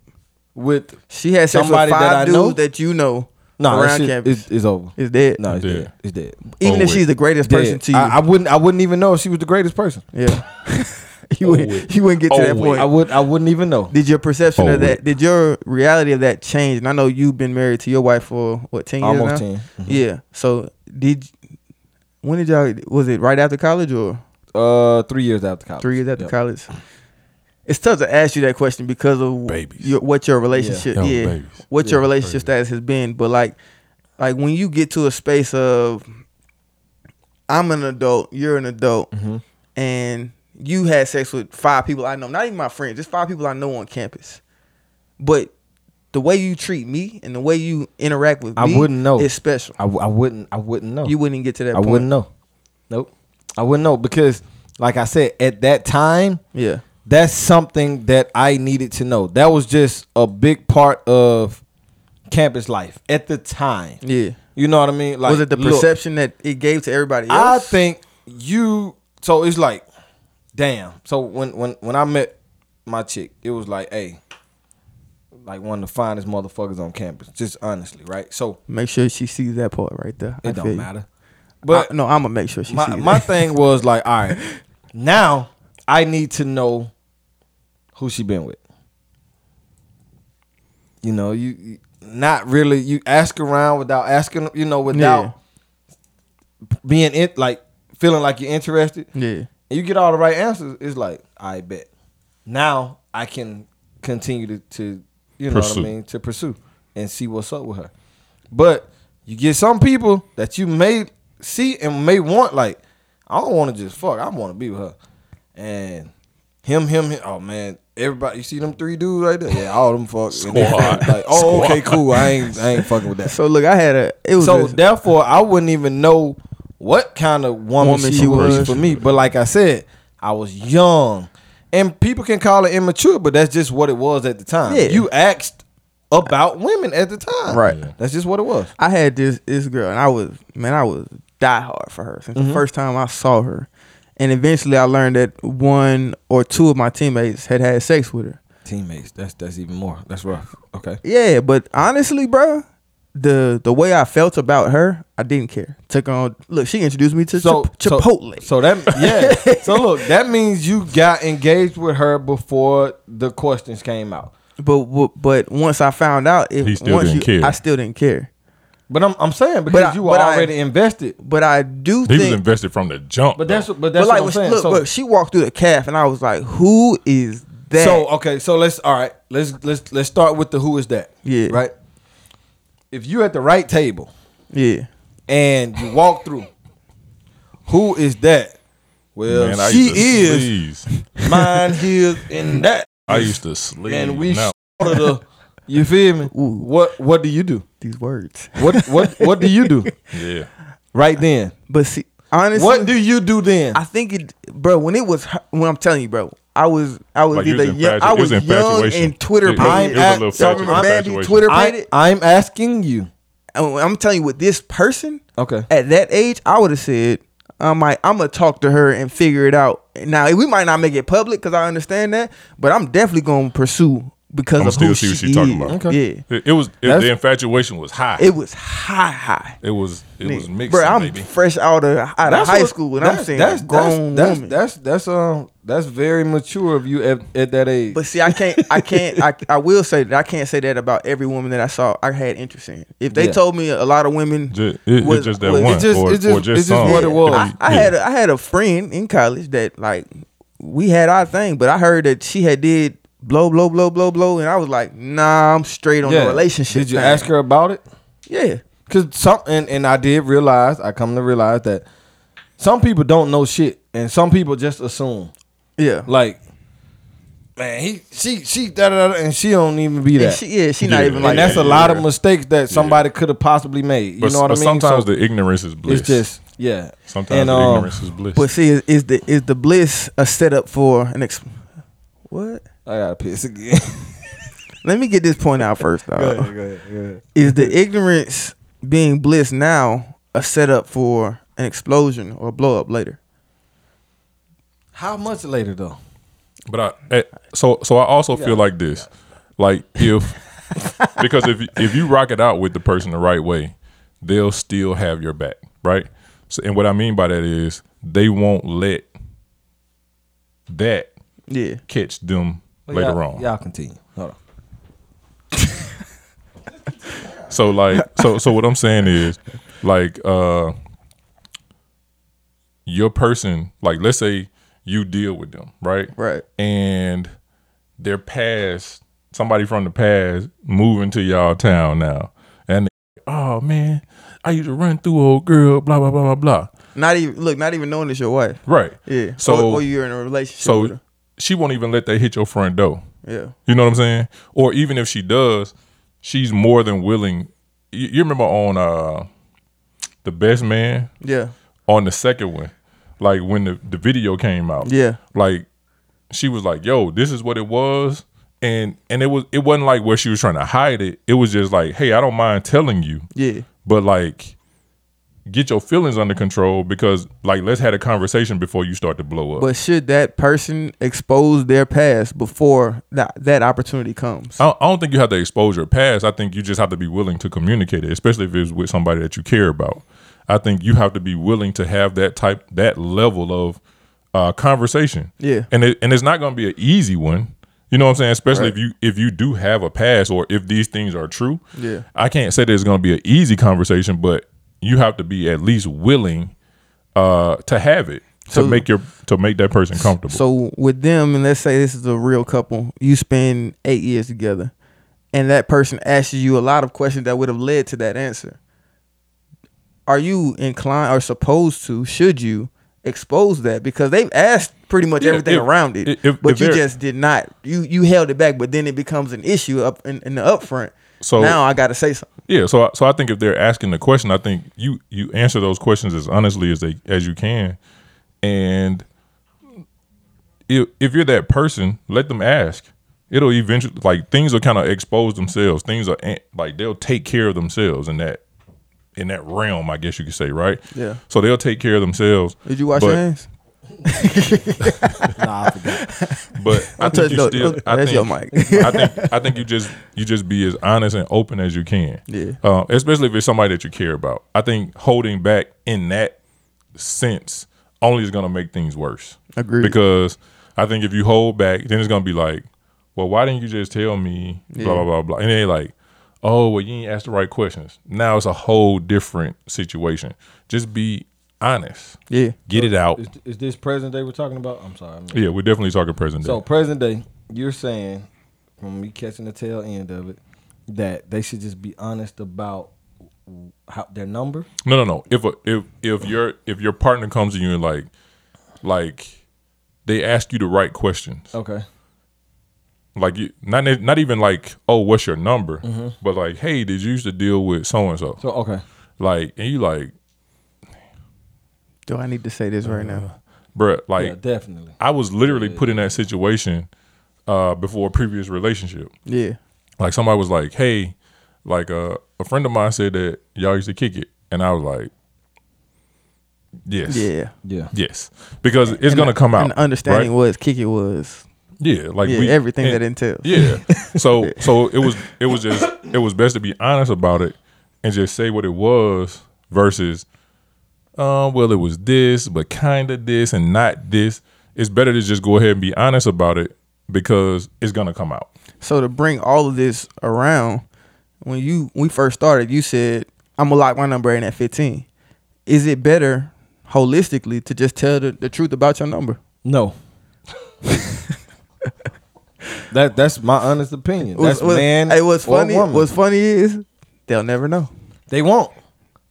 with She had sex Somebody with that five I know? dudes that you know no nah, around shit campus. is, is over. It's dead. No, it's Dead. dead. It's dead. Even over if she's the greatest person to you. I, I wouldn't. I wouldn't even know if she was the greatest person. yeah. you, Over wouldn't, with. you wouldn't get to that Over point. I would. I wouldn't even know. Did your perception Oh, of that? wait. Did your reality of that change? And I know you've been married to your wife for what ten years Almost now? 10 Mhm. Yeah. So did when did y'all? Was it right after college or Uh, three years after college. three years after Yep. college? It's tough to ask you that question because of Babies. Your, what your relationship, Yeah. yeah, babies. what your Yeah, relationship status has been. But like, like when you get to a space of I'm an adult, you're an adult, Mm-hmm. and you had sex with five people I know, not even my friends, just five people I know on campus. But the way you treat me and the way you interact with I me wouldn't know. It's special. I, w- I wouldn't. I wouldn't know. You wouldn't even get to that I point. wouldn't know. Nope. I wouldn't know because, like I said, at that time, Yeah. That's something that I needed to know. That was just a big part of campus life at the time. Yeah. You know what I mean? Like, was it the look, perception that it gave to everybody I think you. So it's like, damn. So when when when I met my chick, it was like, hey, like one of the finest motherfuckers on campus. Just honestly, right? So Make sure she sees that part right there. It feel don't matter. But But no, I'm gonna make sure she my sees my thing was like, all right, now I need to know who she been with. You know, you, you not really you ask around without asking, you know, without being it like feeling like you're interested. Yeah. And you get all the right answers, it's like, I bet. Now I can continue to, to you know Pursue. what I mean, to pursue and see what's up with her. But you get some people that you may see and may want, like, I don't want to just fuck, I want to be with her. And him, him, him, oh man, everybody, you see them three dudes right there? Yeah, all them fuck. Squad. Like, oh, okay, cool. I ain't, I ain't fucking with that. So look, I had a. It was So just- therefore, I wouldn't even know what kind of woman, Woman she, she was, was. for me. But like I said, I was young, and people can call it immature, but that's just what it was at the time. Yeah. You asked about women at the time, Right. That's just what it was. I had this this girl, and I was man, I was die hard for her since Mm-hmm. the first time I saw her, and eventually I learned that one or two of my teammates had had sex with her. Teammates, that's that's even more. That's rough. Okay. Yeah, but honestly, bro, the the way I felt about her, I didn't care. Took on look, she introduced me to So Chip- so- Chipotle. So, that yeah. so look, that means you got engaged with her before the questions came out. but but- but once I found out, if He still once didn't you, care. I still didn't care. But I'm I'm saying because I- you were but I- already invested. But I do He was invested from the jump. But that's though. what- but that's but like what I'm she, saying. look, so, look, she walked through the calf, and I was like, "Who is that?" So okay, so let's all right. Let's let's let's start with the who is that? Yeah. Right. If you're at the right table yeah, and you walk through, who is that? Well, Man, she is mine, his, and that, I used to sleep. and we now, sort of the. You feel me? Ooh. What What do you do? these words. What What What do you do yeah. right then? But see, honestly, What do you do then? I think it, bro. When it was, when I'm telling you, bro, I was, I was Like, you either was young, infatu- I it was was young infatuation. and Twitter It- it was- pated. was a little Y'all remember infatu- Bambi infatuation. Twitter I, pated? I'm asking you. I'm telling you, with this person, Okay. at that age, I would have said, I might, I'm gonna talk to her and figure it out. Now we might not make it public because I understand that, but I'm definitely gonna pursue because I'ma of still who see what she she talking is. about. Okay. Yeah, It, it was it, That's- the infatuation was high. it was high, high. It was it was mixed, bro, I'm baby. fresh out of out of high what- school, and I'm that's- saying that's grown that's, woman. That's that's that's um that's very mature of you at, at that age. But see, I can't, I can't, I, I will say that I can't say that about every woman that I saw. I had interest in. If they Yeah. told me a lot of women, Just, it, was- it's just that was- one, It just- or, it just- or just it's just some. what it was. I, I Yeah. had, a, I had a friend in college that like we had our thing, but I heard that she had did blow, blow, blow, blow, blow, and I was like, nah, I'm straight on the relationship. Did you thing. ask her about it? Yeah, Cause some and, and I did realize I come to realize that some people don't know shit and some people just assume yeah. like man he she she da da da and she don't even be And that. she, yeah, she not Yeah. even and like that's that. a lot of mistakes that somebody could have possibly made. You But, know what I mean? sometimes So the ignorance is bliss. it's just yeah. sometimes and, the um, ignorance is bliss. But see, is, is the is the bliss a setup for an ex? What? I gotta piss again. Let me get this point out first, dog. go ahead, go ahead, go ahead. is the ignorance being bliss now a setup for an explosion or blow up later? How much later though? But I eh, so so I also feel like this, like if because if if you rock it out with the person the right way, they'll still have your back, right? So and what I mean by that is they won't let that Yeah. catch them Well, later y'all, on. Y'all continue. Hold on. So like so so what I'm saying is like uh your person like let's say you deal with them, right? Right. And their past somebody from the past moving to y'all town now. And oh man, I used to run through old girl, blah blah blah blah blah. Not even look, not even knowing it's your wife. Right. Yeah. So or, or you're in a relationship. so. She won't even let that hit your front door. yeah. You know what I'm saying? Or even if she does, she's more than willing. You, you remember on uh the best man Yeah. on the second one, like when the, the video came out. Yeah. Like she was like, "Yo, this is what it was," and and it was it wasn't like where she was trying to hide it. It was just like, "Hey, I don't mind telling you, Yeah. but like." Get your feelings under control because, like, let's have a conversation before you start to blow up. But should that person expose their past before that that opportunity comes? I don't, I don't think you have to expose your past. I think you just have to be willing to communicate it, especially if it's with somebody that you care about. I think you have to be willing to have that type, that level of uh, conversation. Yeah. and it, and it's not going to be an easy one. You know what I'm saying? Especially Right. if you if you do have a past or if these things are true. Yeah. I can't say that it's going to be an easy conversation, but you have to be at least willing uh, to have it to make your to make that person comfortable. So with them, and let's say this is a real couple, you spend eight years together, and that person asks you a lot of questions that would have led to that answer. Are you inclined or supposed to? Should you expose that because they've asked pretty much Yeah, everything if- around it, if- if but you just did not. You you held it back, but then it becomes an issue up in, in the upfront. So- now I got to say something. Yeah, so I- so I think if they're asking the question, I think you you answer those questions as honestly as they as you can, and if if you're that person, let them ask. It'll eventually like things will kind of expose themselves. Things are eh, like they'll take care of themselves in that in that realm, I guess you could say, right? Yeah. So they'll take care of themselves. Did you wash your hands? Nah, I forgot. But I Don't think you no- still. don't- I that's think, your mic. I think I think you just you just be as honest and open as you can. Yeah. Uh, especially if it's somebody that you care about. I think holding back in that sense only is gonna make things worse. Agreed. Because I think if you hold back, then it's gonna be like, well, why didn't you just tell me? Blah Yeah. blah blah blah. And then like, oh, well, you ain't asked the right questions. Now it's a whole different situation. Just be honest. Yeah. Get it out. Is, is this present day we're talking about? I'm sorry. I'm Yeah, we're definitely talking present day. So present day, you're saying from me catching the tail end of it that they should just be honest about how their number. No, no, no. If a, if if your if your partner comes to you and like like they ask you the right questions, Okay. like you not not even like oh what's your number, Mm-hmm. but like hey did you used to deal with so and so So okay. like and you like Do I need to say this right now? bruh like yeah, definitely. I was literally put in that situation uh before a previous relationship. Yeah. Like somebody was like hey like uh, a friend of mine said that y'all used to kick it, and I was like yes Yeah. Yeah. yes because it's gonna come out And the understanding right? was kick it was Yeah, like yeah, we everything and- that entails. Yeah. So so it was it was just it was best to be honest about it and just say what it was versus uh well it was this but kind of this and not this. It's better to just go ahead and be honest about it because it's gonna come out. So to bring all of this around, when you we first started, you said I'm gonna lock my number in at 15. Is it better holistically to just tell the, the truth about your number? No. that that's my honest opinion. That's What's- man. Hey, what's or funny? woman. What's funny is they'll never know. they won't.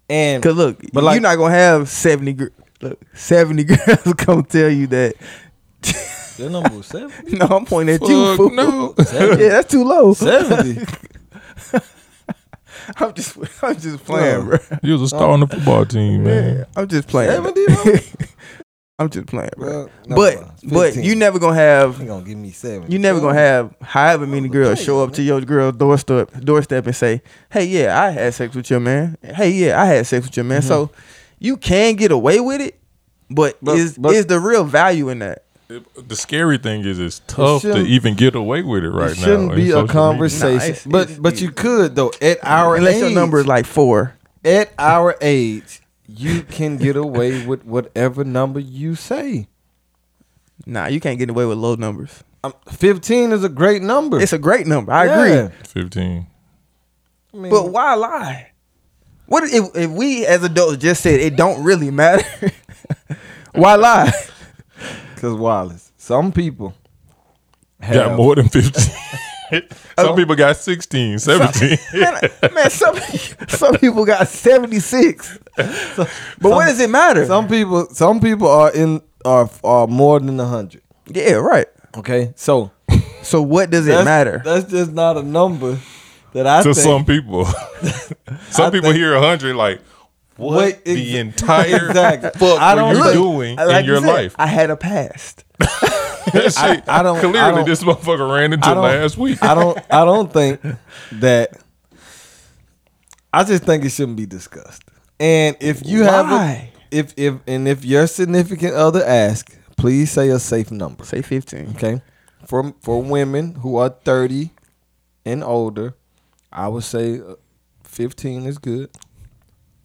And Cause look, But like- you're not gonna have 70 gr- look 70 girls come tell you that. their number was seven. No, I'm pointing at you. Fool. no. yeah, that's too low. Seventy. I'm just, I'm just playing, bro. You was a star on the football team, man. Yeah, I'm just playing. Seventy. Bro? I'm just playing, bro. Well, no, but it's but you never gonna have You gonna give me seven? You never gonna have however many girls show up to your girl doorstep doorstep and say, "Hey, yeah, I had sex with your man. Hey, yeah, I had sex with your man." So mm-hmm. you can get away with it, but, But- is but- is the real value in that? The scary thing is it's tough to even get away with it right it now. shouldn't be a conversation, Nah, it's- but it's- but you could though at our Unless age, your number is like four. at our age, you can get away with whatever number you say. Nah, you can't get away with low numbers. Um, Fifteen is a great number. It's a great number. I Yeah. agree. Fifteen. I mean, But why lie? What if, if we as adults just said it don't really matter? why lie? Cause Wallace, some people have Got more than fifteen. Some people got 16, 17. man, man, some some people got seventy six. But what does it matter? Some people, some people are in are are more than hundred. yeah, right. Okay, so So what does it matter? That's just not a number that I to think. some people. some I people think- hear 100 like, what Wait, the entire Exactly. fuck I don't you think- doing Like in you your said, life? I had a past. That shit, I don't- Clearly, I don't- this motherfucker ran into last week. I don't. I don't think that. I just think it shouldn't be discussed. And if you have, a, if if and if your significant other asks, please say a safe number. Say fifteen. Okay, for for women who are thirty and older, I would say uh, fifteen is good.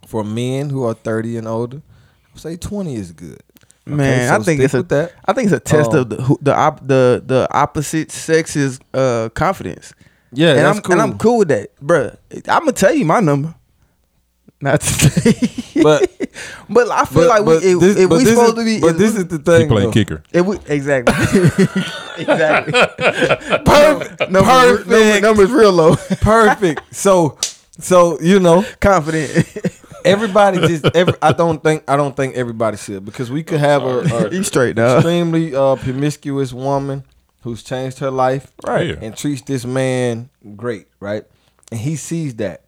For men who are thirty and older, I would say twenty is good. Man, so I think it's a that. I think it's a test Um, of the who- the op, the the opposite sex's uh confidence. Yeah, and that's I'm cool. and I'm cool with that, bruh. I'm gonna tell you my number. Not today, But- but I feel like we, if, this- if we supposed is, to be, But this is the thing. he played though. kicker. If we exactly, exactly. Perfect. Number, Perfect. number, numbers real low. Perfect. So, so you know, Confident. Everybody just. Every, I don't think. I don't think everybody should because we could have a, a you straight dog. extremely uh, promiscuous woman who's changed her life, Right. Yeah. and treats this man great, right? And he sees that,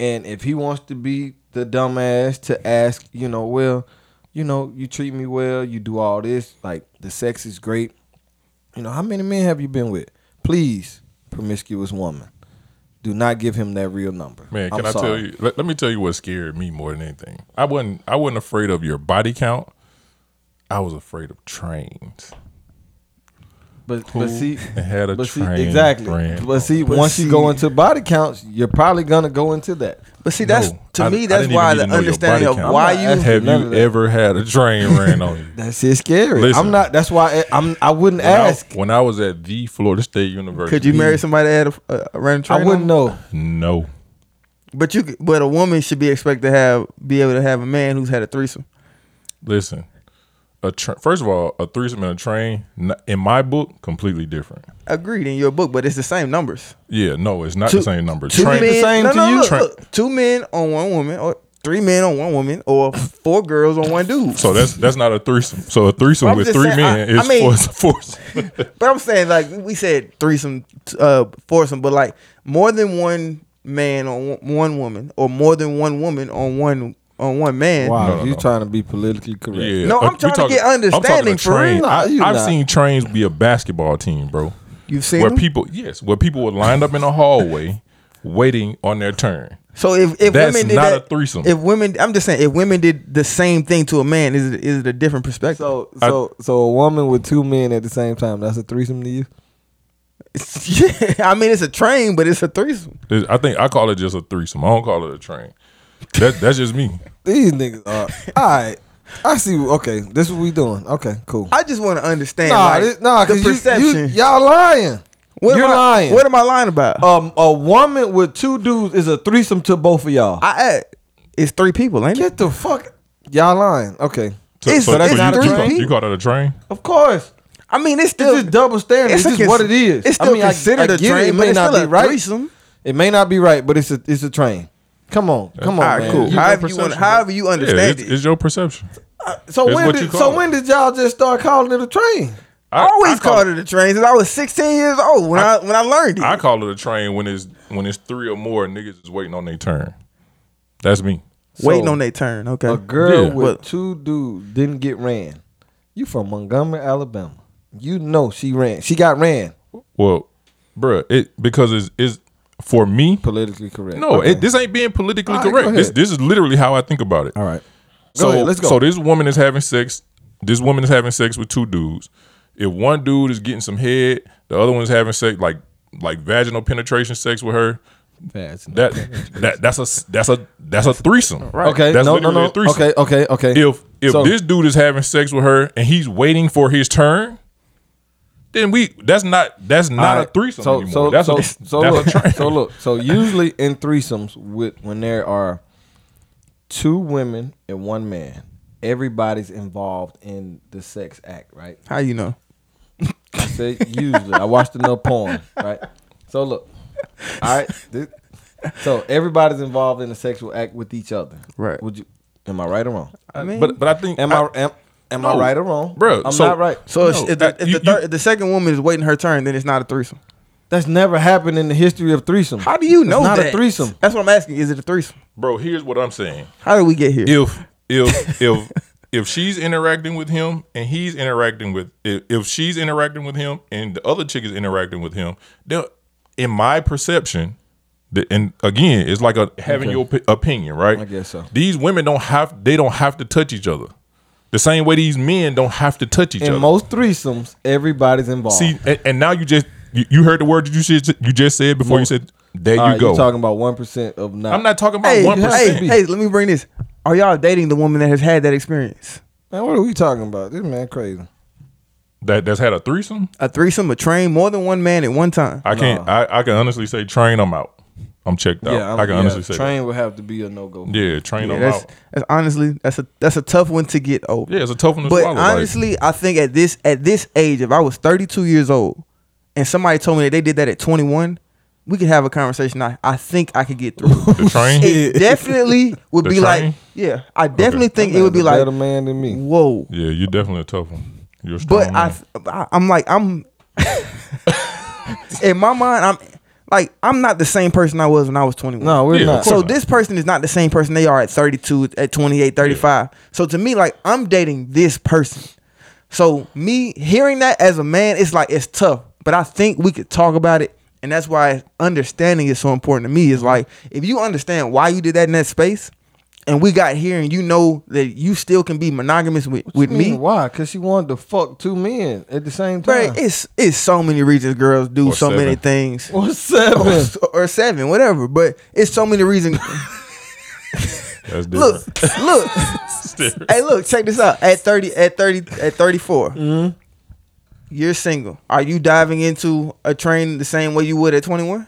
and if he wants to be the dumbass to ask, you know, well, you know, you treat me well, you do all this, like the sex is great. You know, how many men have you been with? Please, promiscuous woman, do not give him that real number. Man, I'm can I tell you? Let, let me tell you what scared me more than anything. I wasn't. I wasn't afraid of your body count. I was afraid of trains. But Who but see, had a but see exactly. brand But see, But once you go into body counts, you're probably gonna go into that. But see, that's No, to I- me. That's didn't why the understanding of count. why you. Have you ever had a train ran on you? that's shit's scary. Listen. I'm not. That's why I, I'm. I wouldn't When I, ask. when I was at the Florida State University, Could you marry somebody that had a, a random train? I wouldn't on? know. No. But you, but a woman should be expected to have be able to have a man who's had a threesome. Listen, a tra- first of all, a threesome in a train, in my book, completely different. Agreed in your book, but it's the same numbers. Yeah, no, it's not Two- the same numbers. Two Train, men, same no, to no, you? look, Tra- look, two men on one woman, or three men on one woman, or four girls on one dude. so that's that's not a threesome. So a threesome with three saying, men I- is I mean- four. four But I'm saying like we said threesome, uh, foursome, but like more than one man on one woman, or more than one woman on one on one man. Wow, No, no, you no. trying to be politically correct? yeah, No, uh, I'm we trying to get understanding a for train. real. Nah, I, you I've not. seen trains be a basketball team, bro. You've seen Where them? people, yes, where people would line up in a hallway waiting on their turn. So if, if That's women did not that, a threesome. If women, I'm just saying, if women did the same thing to a man, is it is it a different perspective? So, so, so a woman with two men at the same time. That's a threesome to you. yeah, I mean it's a train, but it's a threesome. I think I call it just a threesome. I don't call it a train. That, that's just me. These niggas are. all right. I see. Okay, this is what we doing. Okay, cool. I just want to understand, Nah, like, this, nah, the cause you, perception. you, y'all lying. what You're am I, lying. What am I lying about? um, a woman with two dudes is a threesome to both of y'all. I it's three people, ain't it? Get the fuck. Y'all lying. Okay. So, It's- so, it's so not you, a you, call, train. you call it a train? Of course. I mean, it's It's still just double standard. It's, a just cons- what it is. It's still I mean, considered I a get it. train, It may not be right. threesome. It may not be right, but it's a it's a train. Come on, come on, All right, man. cool. You- however you want, however you Yeah, understand it's, it. it's your perception. Uh, so It's when what you did call so it. when did y'all just start calling it a train? I I always I called it a train since I was 16 years old when I, when I learned it. I call it a train when it's when it's three or more niggas is waiting on their turn. That's me. Waiting So, on their turn. Okay. A girl Yeah. with Well- two dudes didn't get ran. You from Montgomery, Alabama. You know she ran. She got ran. Well, bruh, it because it's is for me. Politically correct. No, Okay. it, this ain't being politically All right, correct. This this is literally how I think about it. All right. Go So ahead, let's go. so this woman is having sex. This woman is having sex with two dudes. If one dude is getting some head, the other one's having sex like like vaginal penetration sex with her. Fast. That that that's a that's a that's a threesome. Right. Okay. That's no, no, no. a threesome. Okay. Okay. Okay. If if So- this dude is having sex with her and he's waiting for his turn, then we that's not that's not All a threesome so, anymore. So, that's so, a so that's look, a so look, so usually in threesomes with when there are two women and one man, everybody's involved in the sex act, right? How you know? I said usually. I watched enough porn, right? So look, all right. This, so everybody's involved in a sexual act with each other. Right. Would you? Am I right or wrong? I mean, But but I think Am I, am, am I right or wrong, bro? I'm so- not right. so No, if, the, that- if, you- the third, if the second woman is waiting her turn, then it's not a threesome. That's never happened in the history of threesome. How do you It's know not that? a threesome. That's what I'm asking. Is it a threesome? bro, here's what I'm saying. How did we get here? If if if if she's interacting with him and he's interacting with if, if she's interacting with him and the other chick is interacting with him, then in my perception, the, and again, it's like a having Okay. your opi- opinion, right? I guess so. These women don't have they don't have to touch each other. The same way these men don't have to touch each In other. In most threesomes, everybody's involved. See, and, and now you just you, you heard the word that you said you just said before you said there you All right, go. You're talking about one percent of not. I'm not talking about one hey, percent. hey, let me bring this. Are y'all dating the woman that has had that experience? Man, what are we talking about? This man crazy. That that's had a threesome. A threesome, a train, more than one man at one time. I can't. I, I can honestly say train. I'm out. I'm checked out. Yeah, I'm, I can yeah, honestly say. train would have to be a no go. Yeah, train. Yeah, I'm that's, out. that's honestly that's a that's a tough one to get over. Yeah, it's a tough one to But swallow. like- honestly, I think at this at this age, if I was 32 years old and somebody told me that they did that at 21, we could have a conversation. I, I think I could get through. the train. it definitely would The be train? like, yeah, I definitely think it would be man's a like, better man than me. whoa. yeah, you're definitely a tough one. You're a strong But I, man. I, I'm like, I'm in my mind, I'm like, I'm not the same person I was when I was 21. No, we're Yeah, not. So not. this person is not the same person they are at 32, at 28, 35. So to me, like I'm dating this person. So me hearing that as a man, it's like it's tough. But I think we could talk about it. And that's why understanding is so important to me. Is like if you understand why you did that in that space, and we got here and you know that you still can be monogamous with, with Me? me. Why? Because she wanted to fuck two men at the same time. Bro, it's it's so many reasons girls do Or so many things. or seven. Or, or seven, whatever. But it's so many reasons. That's different. look, look. Different. hey, look, check this out. At 30, at 30, at 34, Mm-hmm. you're single. Are you diving into a train the same way you would at 21?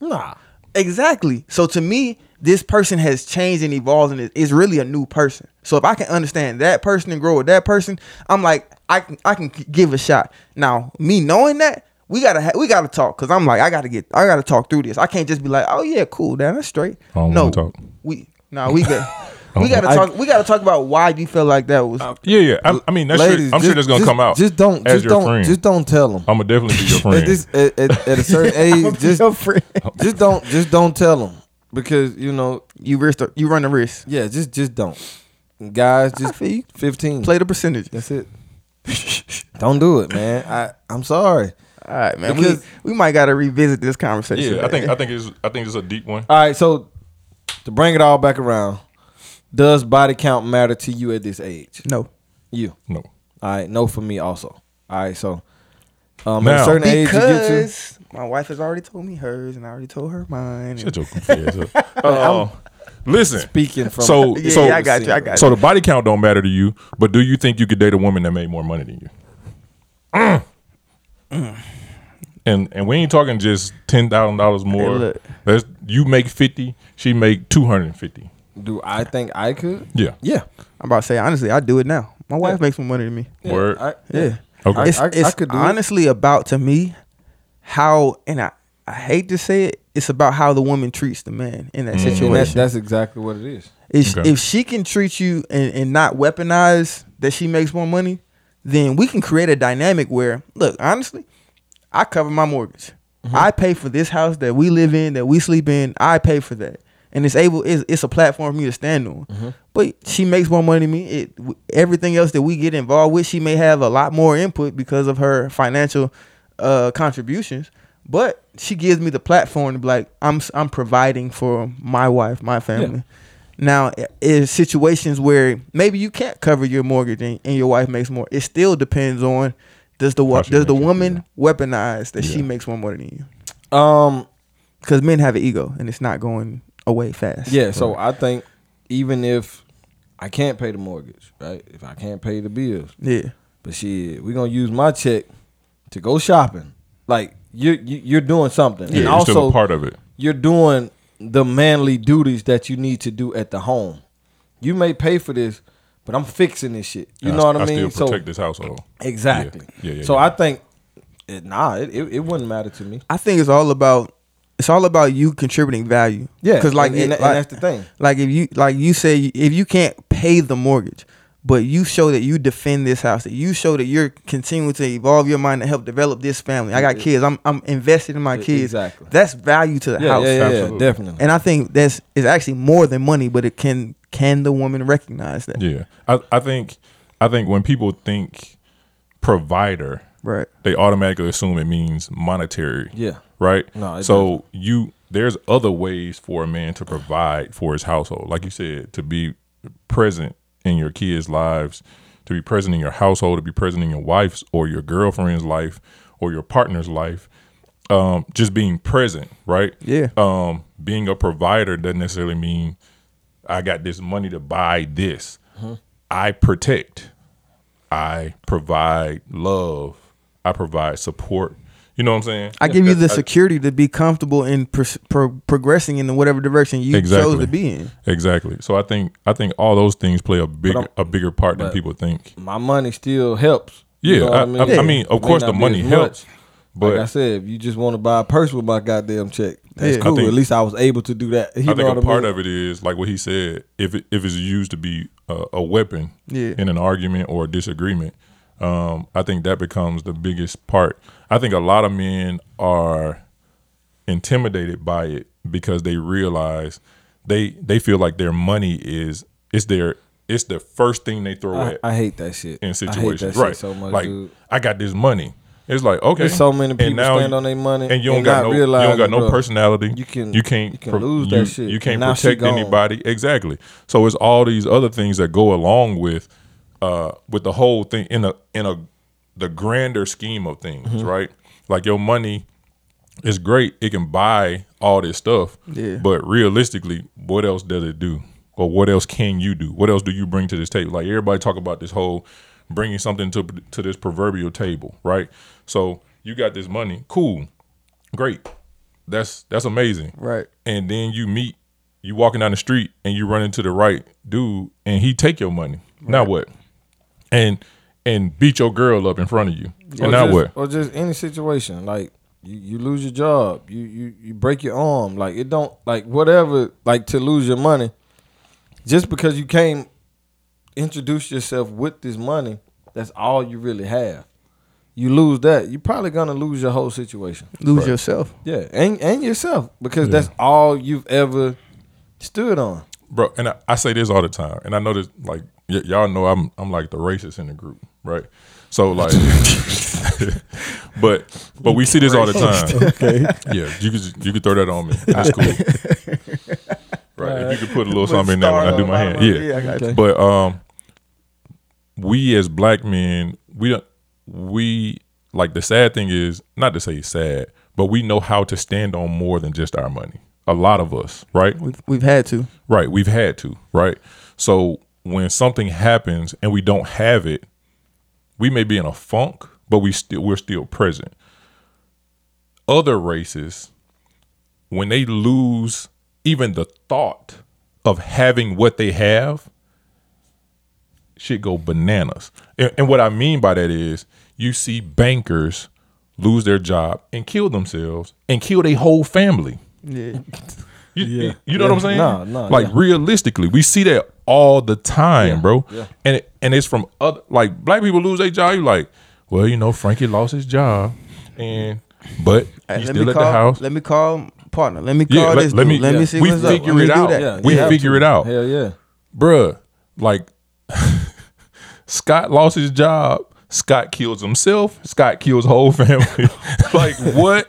nah. Exactly. So to me, this person has changed and evolved and is- is really a new person. So if I can understand that person and grow with that person, I'm like, I can I can give a shot. Now, me knowing that, we gotta ha- we gotta talk because I'm like, I gotta get I gotta talk through this. I can't just be like, oh yeah, cool, damn, that's straight. No, talk. we no, we got we gotta I- talk. We gotta talk about why you feel like that was. Uh, yeah, yeah. I, I mean, that's Ladies, I'm sure just- that's gonna just- come out. Just don't. as Just your don't. friend. Just don't tell them. I'm gonna definitely be your friend. At this at, at, at a certain age, just just don't just don't tell them because you know You risk. the- You run the risk. yeah just just don't. Guys, just feel fifteen. Play the percentage. That's it. don't do it, man. I I'm sorry. All right, man. Because- we, we might gotta revisit this conversation. yeah, I think. I think it's I think it's a deep one. All right, so to bring it all back around, does body count matter to you at this age? no. You. No. All right, no for me also. All right, so um, at a Now- certain age you get to. Because my wife has already told me hers, and I already told her mine. Shut your goofy ass up. Uh, listen. Speaking from So Yeah, so yeah, I got you. I got you. so you. the body count don't matter to you, but do you think you could date a woman that made more money than you? And and we ain't talking just ten thousand dollars more. look. That's you make fifty, she make two hundred and fifty. Do I think I could? Yeah. Yeah. I'm about to say honestly, I do it now. My wife makes more money than me. Word. I, Yeah. Okay. I- It's, I it's could do it. honestly about to me how, and I, I hate to say it, it's about how the woman treats the man in that Mhm. situation. that's, that's exactly what it is. If, Okay. if she can treat you and, and not weaponize that she makes more money, then we can create a dynamic where, look, honestly, I cover my mortgage. Mm-hmm. I pay for this house that we live in, that we sleep in. I pay for that, and it's able. It's, it's a platform for me to stand on. Mm-hmm. But she makes more money than me. It everything else that we get involved with, she may have a lot more input because of her financial uh, contributions. But she gives me the platform to be like, I'm I'm providing for my wife, my family. Now, i- in situations where maybe you can't cover your mortgage and, and your wife makes more, it still depends on does the she does the woman weaponize that she Yeah. makes more money than you? Um. Because men have an ego and it's not going away fast. Yeah. So I think even if I can't pay the mortgage, right? If I can't pay the bills, yeah, but shit, we gonna use my check to go shopping. Like you, you you're doing something, Yeah, and you're still also a part of it. you're doing the manly duties that you need to do at the home. You may pay for this, but I'm fixing this shit. You I- know what I, I mean? still So protect this household. exactly. Yeah, yeah, yeah, so yeah. I think It, nah, it, it, it wouldn't matter to me. I think it's all about it's all about you contributing value. Yeah, because like, and, and, it- and like- that's the thing. like if you like you say if you can't pay the mortgage but you show that you defend this house that you show that you're continuing to evolve your mind to help develop this family. I got kids. I'm, I'm invested in my kids. exactly. that's value to the Yeah, house. yeah, yeah, yeah, definitely. and i think that's is actually more than money but it can can the woman recognize that? Yeah, I, I think I think when people think provider, right. they automatically assume it means monetary. Yeah. Right. No, it so you there's other ways for a man to provide for his household, like you said, to be present in your kids' lives, to be present in your household, to be present in your wife's or your girlfriend's life or your partner's life. Um, just being present, right? Yeah. Um, being a provider doesn't necessarily mean I got this money to buy this. I protect. I provide love. I provide support. You know what I'm saying? i give you the I- security to be comfortable in pers- pro- progressing in whatever direction you chose to be in Exactly. So I think I think all those things play a big a bigger part than people think. My money still helps. Yeah, You know I, I mean? I, I mean, of course, the money helps, much. but like I said, if you just want to buy a purse with my goddamn check, that's Yeah. Cool. think- At least I was able to do that. You I know think what a I part mean? of it is like what he said. If it, if it's used to be a, a weapon Yeah. in an argument or a disagreement, um, I think that becomes the biggest part. I think a lot of men are intimidated by it because they realize they they feel like their money is it's their it's the first thing they throw I, at I hate that shit. in I hate situations, right? so much, like dude. I got this money. It's like okay, There's so many people stand on their money and you don't and got no you don't got no bro. personality. You can- you can't you can pro- lose that shit. You can't protect anybody exactly. So it's all these other things that go along with uh with the whole thing in a in a the grander scheme of things, Mm-hmm. right? Like your money is great; it can buy all this stuff. Yeah. But realistically, what else does it do? Or what else can you do? What else do you bring to this table? Like everybody talk about this whole bringing something to to this proverbial table, right? So you got this money, cool, great, that's that's amazing, Right. And then you meet, you walking down the street and you run into the right dude, and he take your money. Now what? And and beat your girl up in front of you. Or And now just, what? Or just any situation. Like you, you lose your job, you, you you break your arm. Like it don't like whatever. Like to lose your money, just because you can't introduce yourself with this money, that's all you really have. You lose that, you're probably gonna lose your whole situation. lose yourself Yeah, and and yourself because that's all you've ever stood on. bro. And I, I say this all the time, and I know this like y- y'all know I'm I'm like the racist in the group, right? So like, but but we see this all the time. Okay. Yeah, you could you could throw that on me. That's cool. Right, if you could put a little something in there when I do my hand, yeah. Okay. But um, we as black men, we don't we like the sad thing is not to say sad, but we know how to stand on more than just our money. A lot of us, right? We've, we've had to. Right. We've had to, right? So when something happens and we don't have it, we may be in a funk, but we still we're still present. Other races, when they lose even the thought of having what they have, shit go bananas. And, and what I mean by that is you see bankers lose their job and kill themselves and kill their whole family. Yeah. You, Yeah. you know Yeah. what I'm saying? No, no, like yeah. realistically, we see that all the time, Yeah, bro. yeah. And it, and it's from other like black people lose their job. You like, well, you know, Frankie lost his job, and but Hey, he's let still me at call, the house. Let me call partner. Let me call Yeah, this let dude. me- let me see We figure Let it out. We figure it out, Hell yeah. bruh. Like Scott lost his job. Scott kills himself. Scott kills whole family. like what?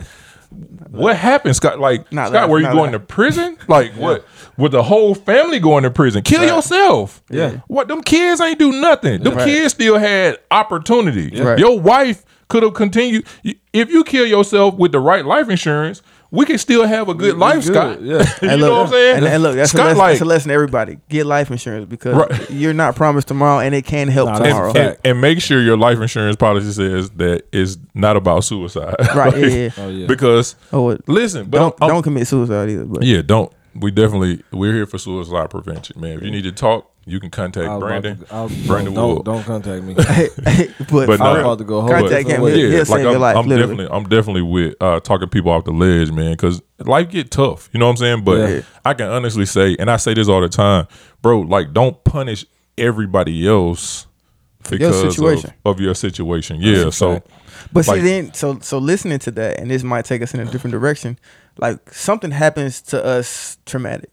What happened, Scott? Like Not Scott, laugh, were you going laugh. to prison? Like what? With the whole family going to prison? Kill yourself. Yeah. What? Them kids ain't do nothing. Them Right. kids still had opportunity. Right. Your wife could have continued. If you kill yourself with the right life insurance, we can still have a good we life, good, Scott. yeah. you And know what I'm saying? And, and look, that's, a Scott lesson, like that's a lesson everybody. Get life insurance because Right. you're not promised tomorrow and it can help Nah, tomorrow. fact. and, and make sure your life insurance policy says that it's not about suicide. Right, yeah, yeah. Oh yeah. Because Oh, it- listen, but don't I'm- I'm- don't commit suicide either. But yeah, don't. We definitely we're here for suicide prevention, man. If you need to talk, you can contact I was Brandon. to- I was- Brandon don't, Wood. don't contact me. but, But no, I was real, about to go. contact him. Hold He'll, on. yeah, save like I'm, life. I'm definitely, I'm definitely with uh, talking people off the ledge, man, because life get tough. You know what I'm saying? But Yeah. I can honestly say, and I say this all the time, bro. Like, don't punish everybody else your because of- situation. Of, your situation. Yeah. So fact. But Like- see, then so so listening to that, and this might take us in a different direction. Like something happens to us traumatic.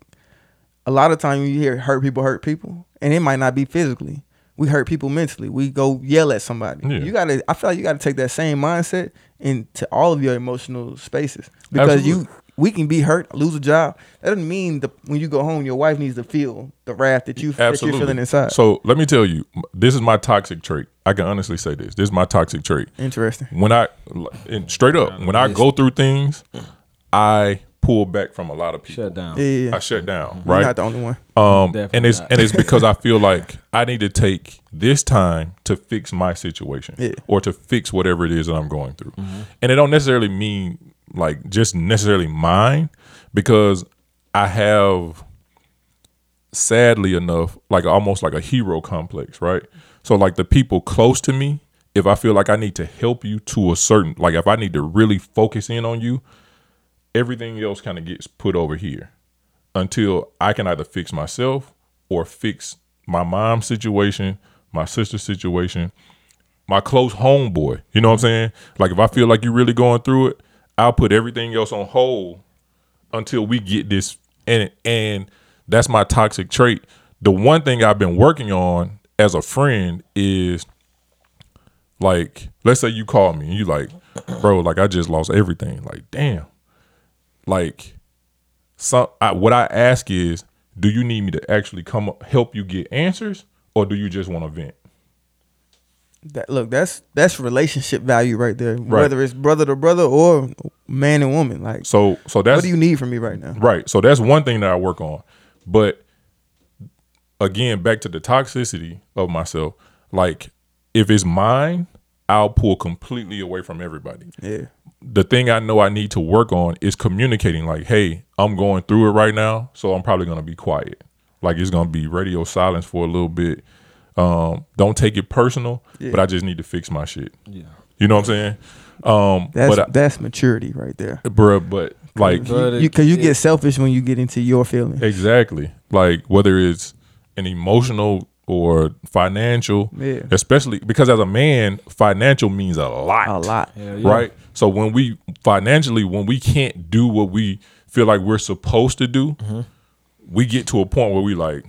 A lot of time you hear hurt people hurt people, and it might not be physically. We hurt people mentally. We go yell at somebody. Yeah. You gotta. I feel like you gotta take that same mindset into all of your emotional spaces because Absolutely. you. We can be hurt, lose a job. That doesn't mean the when you go home, your wife needs to feel the wrath that you that absolutely. you're feeling inside. So let me tell you, this is my toxic trait. I can honestly say this. This is my toxic trait. Interesting. when I and straight up when I go through things, I pull back from a lot of people. Shut down. Yeah, yeah. I shut down, You're right? not the only one. Um, and it's not. and it's because I feel like I need to take this time to fix my situation Yeah. or to fix whatever it is that I'm going through. And it don't necessarily mean like just necessarily mine because I have sadly enough like almost like a hero complex, right? So like the people close to me, if I feel like I need to help you to a certain like if I need to really focus in on you, everything else kind of gets put over here until I can either fix myself or fix my mom's situation, my sister's situation, my close homeboy. You know what I'm saying? Like if I feel like you're really going through it, I'll put everything else on hold until we get this and and that's my toxic trait. The one thing I've been working on as a friend is like let's say you call me and you like, bro, like I just lost everything. Like, damn. Like some I, what I ask is, do you need me to actually come up, help you get answers or do you just want to vent? That look, that's that's relationship value right there. Whether it's brother to brother or man and woman. Like, So so that's what do you need from me right now? Right. So that's one thing that I work on. But again, back to the toxicity of myself. Like if it's mine, I'll pull completely away from everybody. Yeah, The thing I know I need to work on is communicating like, hey, I'm going through it right now, so I'm probably gonna be quiet. Like it's gonna be radio silence for a little bit. Um, don't take it personal, but I just need to fix my shit. Yeah. You know what I'm saying? Um, that's but I, that's maturity right there. bruh, but like But You because you get selfish when you get into your feelings. Exactly. Like whether it's an emotional or financial, Yeah. especially because as a man, financial means a lot. A lot. Hell yeah. Right? So when we financially when we can't do what we feel like we're supposed to do, Mm-hmm. we get to a point where we like,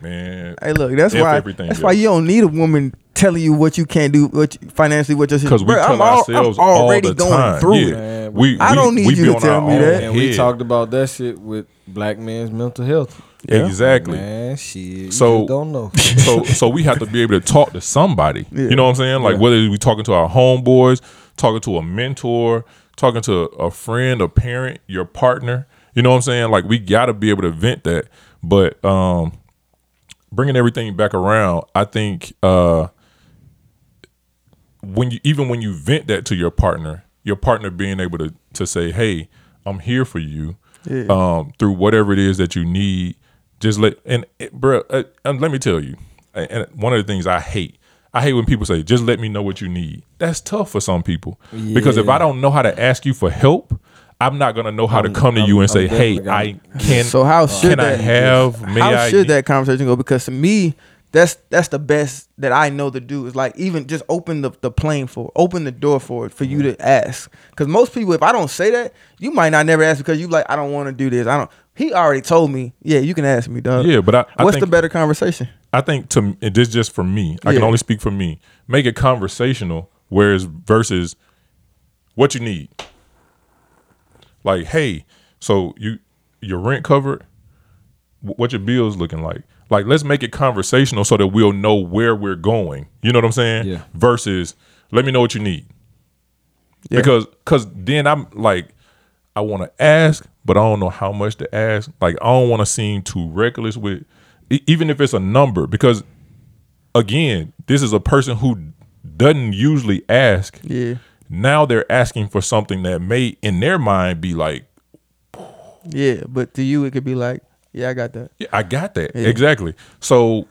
man, Hey, look, that's why everything that's else. why you don't need a woman telling you what you can't do, what you, financially, what you're. because we Bruh, tell I'm al- ourselves I'm already all the going time. through yeah. it. Man, We, I we- don't need we you to tell me that. And we talked about that shit with black men's mental health. Exactly. Man, shit. So- just don't know. so so we have to be able to talk to somebody. Yeah. You know what I'm saying? Like Yeah. whether we talking to our homeboys, talking to a mentor, talking to a friend, a parent, your partner. You know what I'm saying? Like we got to be able to vent that. But um bringing everything back around, I think uh when you even when you vent that to your partner, your partner being able to to say, "Hey, I'm here for you." Yeah. um, through whatever it is that you need. Just let and, it, bro, uh, and let me tell you, and and one of the things I hate, I hate when people say, "Just let me know what you need." That's tough for some people because if I don't know how to ask you for help, I'm not gonna know how to I'm- come to I'm- you and I'm say, "Hey, I gonna- can." So how should can I have? May how I? should that conversation go? Because to me, that's that's the best that I know to do is like even just open the, the plane for open the door for it for you to ask. Because most people, if I don't say that, you might not never ask because you like I don't want to do this. I don't. He already told me, yeah, you can ask me, dog. Yeah, but I, I What's think, the better conversation? I think to m- this just for me. I can only speak for me. Make it conversational, whereas versus what you need. Like, hey, so you your rent covered? What your bills looking like? Like, let's make it conversational so that we'll know where we're going. You know what I'm saying? Yeah. Versus, let me know what you need. Yeah. Because, cause then I'm like, I want to ask, but I don't know how much to ask. Like, I don't want to seem too reckless with, even if it's a number. Because, again, this is a person who doesn't usually ask. Yeah, Now they're asking for something that may, in their mind, be like, yeah. But to you, it could be like, yeah, I got that. Yeah, I got that exactly. So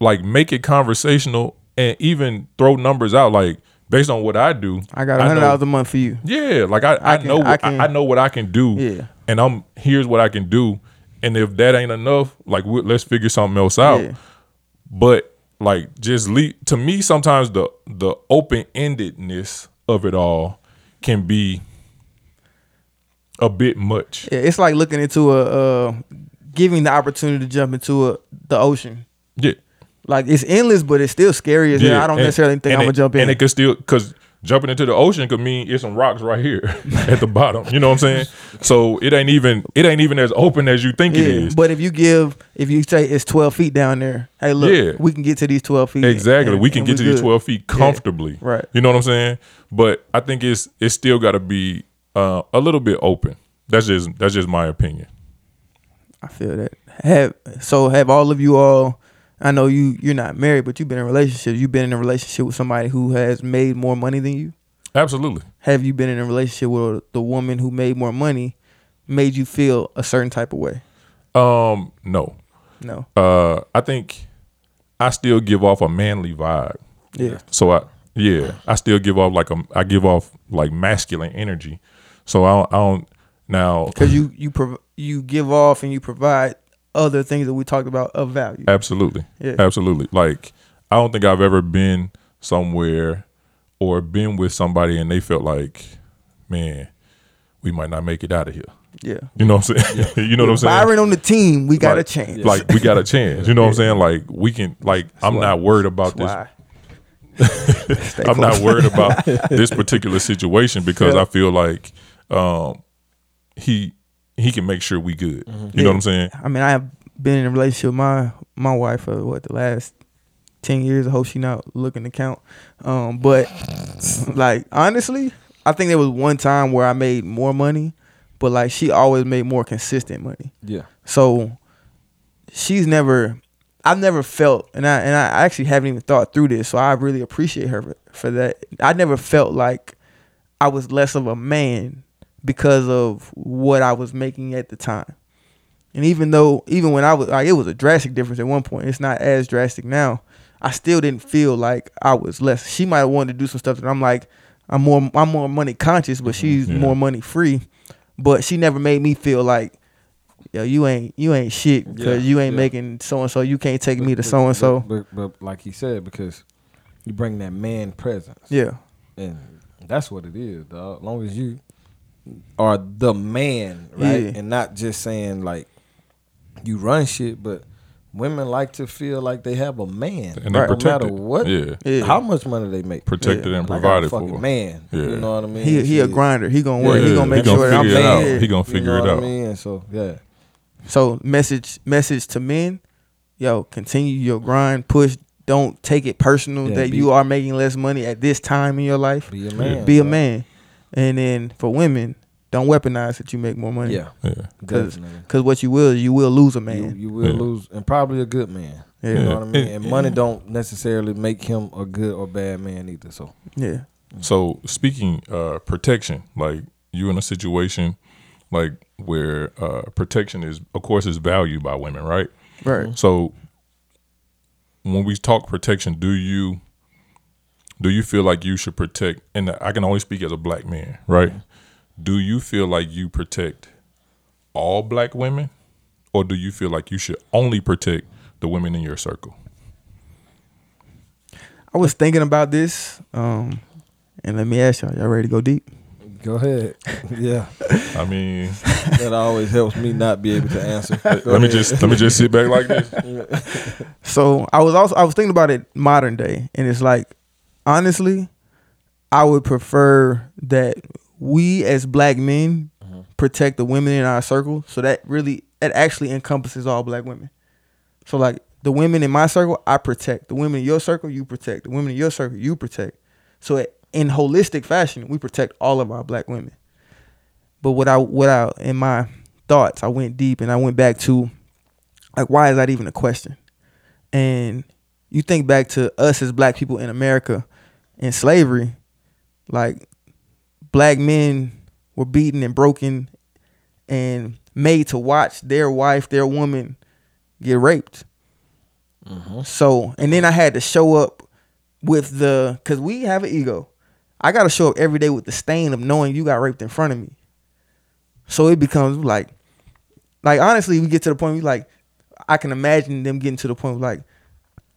like make it conversational and even throw numbers out like based on what I do. I got a hundred dollars a month for you. Yeah, like I, I, I can- know I can- I know what I can do. Yeah. and I'm here's what I can do. And if that ain't enough, like let's figure something else out. Yeah. But like just leave to me sometimes the the open endedness of it all can be a bit much. Yeah, it's like looking into a uh, giving the opportunity to jump into a the ocean. Yeah. Like it's endless, but it's still scary as hell. I don't and- necessarily think I'm gonna jump in. And it could still because jumping into the ocean could mean it's some rocks right here at the bottom. You know what I'm saying? So it ain't even it ain't even as open as you think it yeah, is. but if you give, if you say it's 12 feet down there, hey, look, Yeah. we can get to these 12 feet. Exactly. and- we can get to these 12 feet comfortably. right. You know what I'm saying? But I think it's it's still got to be uh, a little bit open. That's just that's just my opinion. I feel that. Have so have all of you all. I know you you're not married, but you've been in relationships. You've been in a relationship with somebody who has made more money than you. Absolutely. Have you been in a relationship with the woman who made more money, made you feel a certain type of way? Um, no. No. Uh, I think I still give off a manly vibe. Yeah. So I yeah, I still give off like a I give off like masculine energy. So I don't, I don't now Because you you prov- you give off and you provide other things that we talked about of value. Absolutely. Yeah. Absolutely. Like I don't think I've ever been somewhere or been with somebody and they felt like, man, we might not make it out of here. Yeah. You know what I'm saying? you know what I'm saying? Byron on the team, we got Like- a chance. Like we got a chance. You know what I'm saying? Like we can like I'm not worried about this. I'm not worried about this particular situation because I feel like um he he can make sure we good. You know what I'm saying? I mean, I have been in a relationship with my my wife for what the last ten years. I hope she not looking to count. Um, but like honestly, I think there was one time where I made more money, but like she always made more consistent money. Yeah. So she's never I've never felt and I and I actually haven't even thought through this, so I really appreciate her for, for that. I never felt like I was less of a man because of what I was making at the time. And even though even when I was like it was a drastic difference at one point, it's not as drastic now. I still didn't feel like I was less. She might have wanted to do some stuff that I'm like, I'm more I'm more money conscious, but she's Yeah. more money free. But she never made me feel like yo, you ain't you ain't shit because Yeah, you ain't yeah. making so and so. You can't take me to so and so. But, but, but like he said, because you bring that man presence. Yeah, And that's what it is, dog. As long as you are the man, right? Yeah. And not just saying like you run shit, but women like to feel like they have a man. And they no protect matter what Yeah. Yeah. how much money they make. Protected Yeah. and Like, I'm provided for. man. Yeah. You know what I mean? he he a grinder. He gonna work. Yeah, he gonna make he gonna sure that I'm figure it out. He gonna You figure know it what out. I mean? So yeah. So message message to men, yo, continue your grind, push. Don't take it personal Yeah, that be- you are making less money at this time in your life. Be a man. Be a bro. man, and then for women, don't weaponize that you make more money. Yeah. Yeah. Cause, Definitely. cause what you will, you will lose a man. you will Yeah. lose and probably a good man. Yeah. You know what I mean? And- And money don't necessarily make him a good or bad man either. So Yeah, So speaking uh protection, like you in a situation like where uh protection is of course is valued by women, right? right. So when we talk protection, do you do you feel like you should protect and I can only speak as a black man, right? Do you feel like you protect all black women or do you feel like you should only protect the women in your circle? I was thinking about this, um, and let me ask y'all: y'all ready to go deep? go ahead. yeah. I mean, That always helps me not be able to answer. Go let me just let me just sit back like this. So I was also I was thinking about it modern day, and it's like honestly, I would prefer that we as black men mm-hmm. protect the women in our circle. So that really that actually encompasses all black women. So like the women in my circle, I protect. The women in your circle, you protect. The women in your circle, you protect. So it, in holistic fashion, we protect all of our black women. But what I what I in my thoughts, I went deep and I went back to like why is that even a question? And you think back to us as black people in America in slavery, like black men were beaten and broken and made to watch their wife, their woman get raped. Mm-hmm. So, and then I had to show up with the because we have an ego. I got to show up every day with the stain of knowing you got raped in front of me. So it becomes like, like honestly, we get to the point we like, I can imagine them getting to the point where like,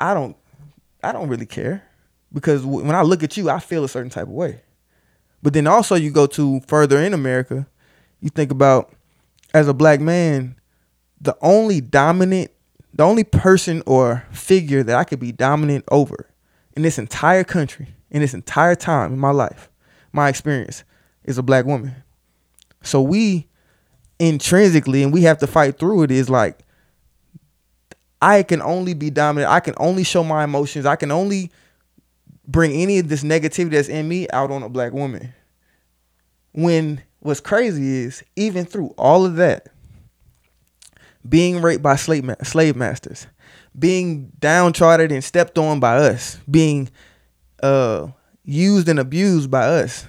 I don't, I don't really care because when I look at you, I feel a certain type of way. But then also you go to further in America, you think about as a black man, the only dominant, the only person or figure that I could be dominant over in this entire country, in this entire time in my life, my experience, is a black woman. So we intrinsically, and we have to fight through it, is like I can only be dominant. I can only show my emotions. I can only bring any of this negativity that's in me out on a black woman. When what's crazy is even through all of that, being raped by slave ma- slave masters, being downtrodden and stepped on by us, being uh, used and abused by us,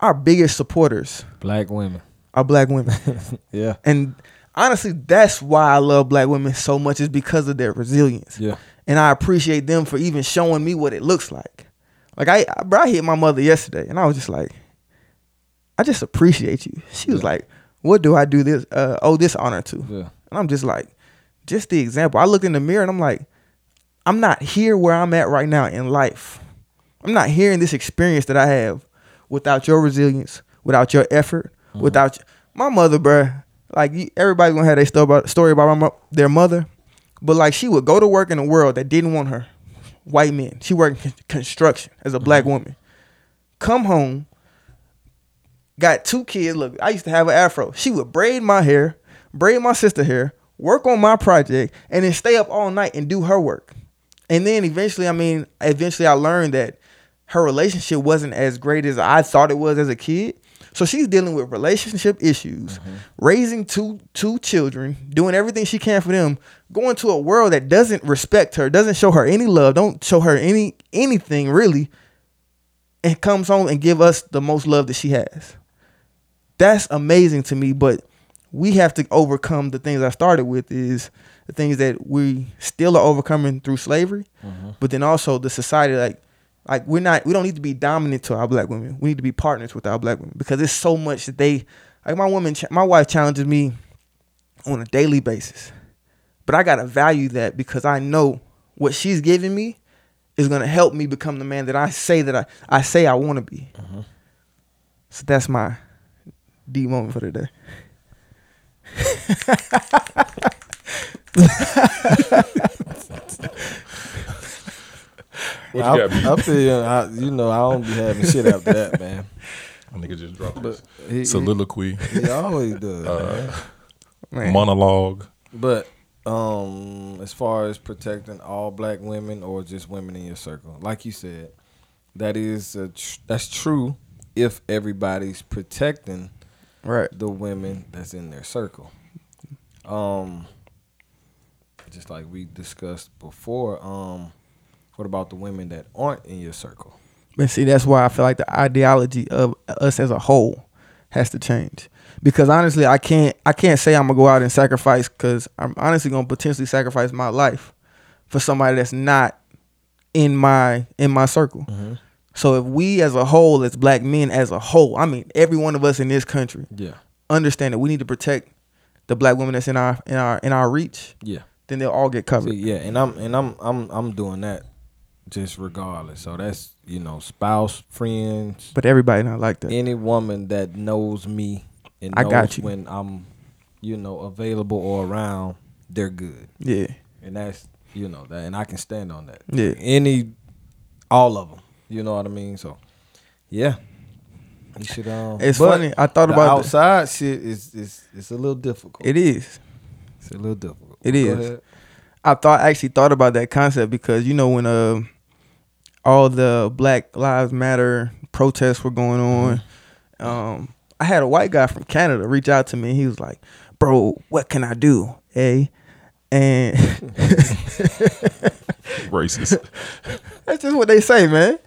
our biggest supporters Black women. are black women. Yeah. and honestly, that's why I love black women so much is because of their resilience. Yeah. And I appreciate them for even showing me what it looks like. Like I, I, bro, I hit my mother yesterday, and I was just like, I just appreciate you. She was like, "What do I do this? Uh, owe this honor to?" Yeah. And I'm just like, just the example. I look in the mirror and I'm like, I'm not here where I'm at right now in life. I'm not here in this experience that I have without your resilience, without your effort, without my mother, bruh. Like everybody's gonna have their story about, story about my, their mother, but like she would go to work in a world that didn't want her. White men. She worked in construction as a mm-hmm. black woman. Come home, got two kids. Look, I used to have an afro. She would braid my hair, braid my sister hair, work on my project, and then stay up all night and do her work. And then eventually, I mean, eventually I learned that her relationship wasn't as great as I thought it was as a kid. So she's dealing with relationship issues, mm-hmm. raising two two children, doing everything she can for them, going to a world that doesn't respect her, doesn't show her any love, don't show her any anything really, and comes home and give us the most love that she has. That's amazing to me, but we have to overcome the things I started with is the things that we still are overcoming through slavery, mm-hmm. but then also the society like like we're not we don't need to be dominant to our black women. We need to be partners with our black women because there's so much that they like my woman my wife challenges me on a daily basis. But I got to value that because I know what she's giving me is going to help me become the man that I say that I I say I want to be. Mm-hmm. So that's my D moment for today. What I, you got, B? I feel I, you know I don't be having shit after that, man. My nigga just dropped But he, soliloquy, he, he always does. uh, Man. monologue. But um, as far as protecting all black women or just women in your circle, like you said, that is a tr- that's true if everybody's protecting Right. the women that's in their circle. Um, just like we discussed before. Um, what about the women that aren't in your circle? But see, that's why I feel like the ideology of us as a whole has to change. Because honestly, I can't I can't say I'm gonna go out and sacrifice because I'm honestly gonna potentially sacrifice my life for somebody that's not in my in my circle. Mm-hmm. So if we as a whole, as black men as a whole, I mean every one of us in this country, Yeah, understand that we need to protect the black women that's in our in our in our reach, yeah. then they'll all get covered. See, yeah, and I'm and I'm I'm I'm doing that just regardless. So that's you know spouse, friends, But everybody not like that. any woman that knows me and I knows got you. when I'm you know available or around, they're good, Yeah. and that's you know that, and I can stand on that. Yeah. any, all of them. You know what I mean? So, yeah. You should um. It's but funny. I thought the about outside shit is is it's a little difficult. It is. it's a little difficult. It Go is. ahead. I thought I actually thought about that concept because you know when uh all the Black Lives Matter protests were going on, um, I had a white guy from Canada reach out to me. He was like, "Bro, what can I do?" A and Racist. that's just what they say, man.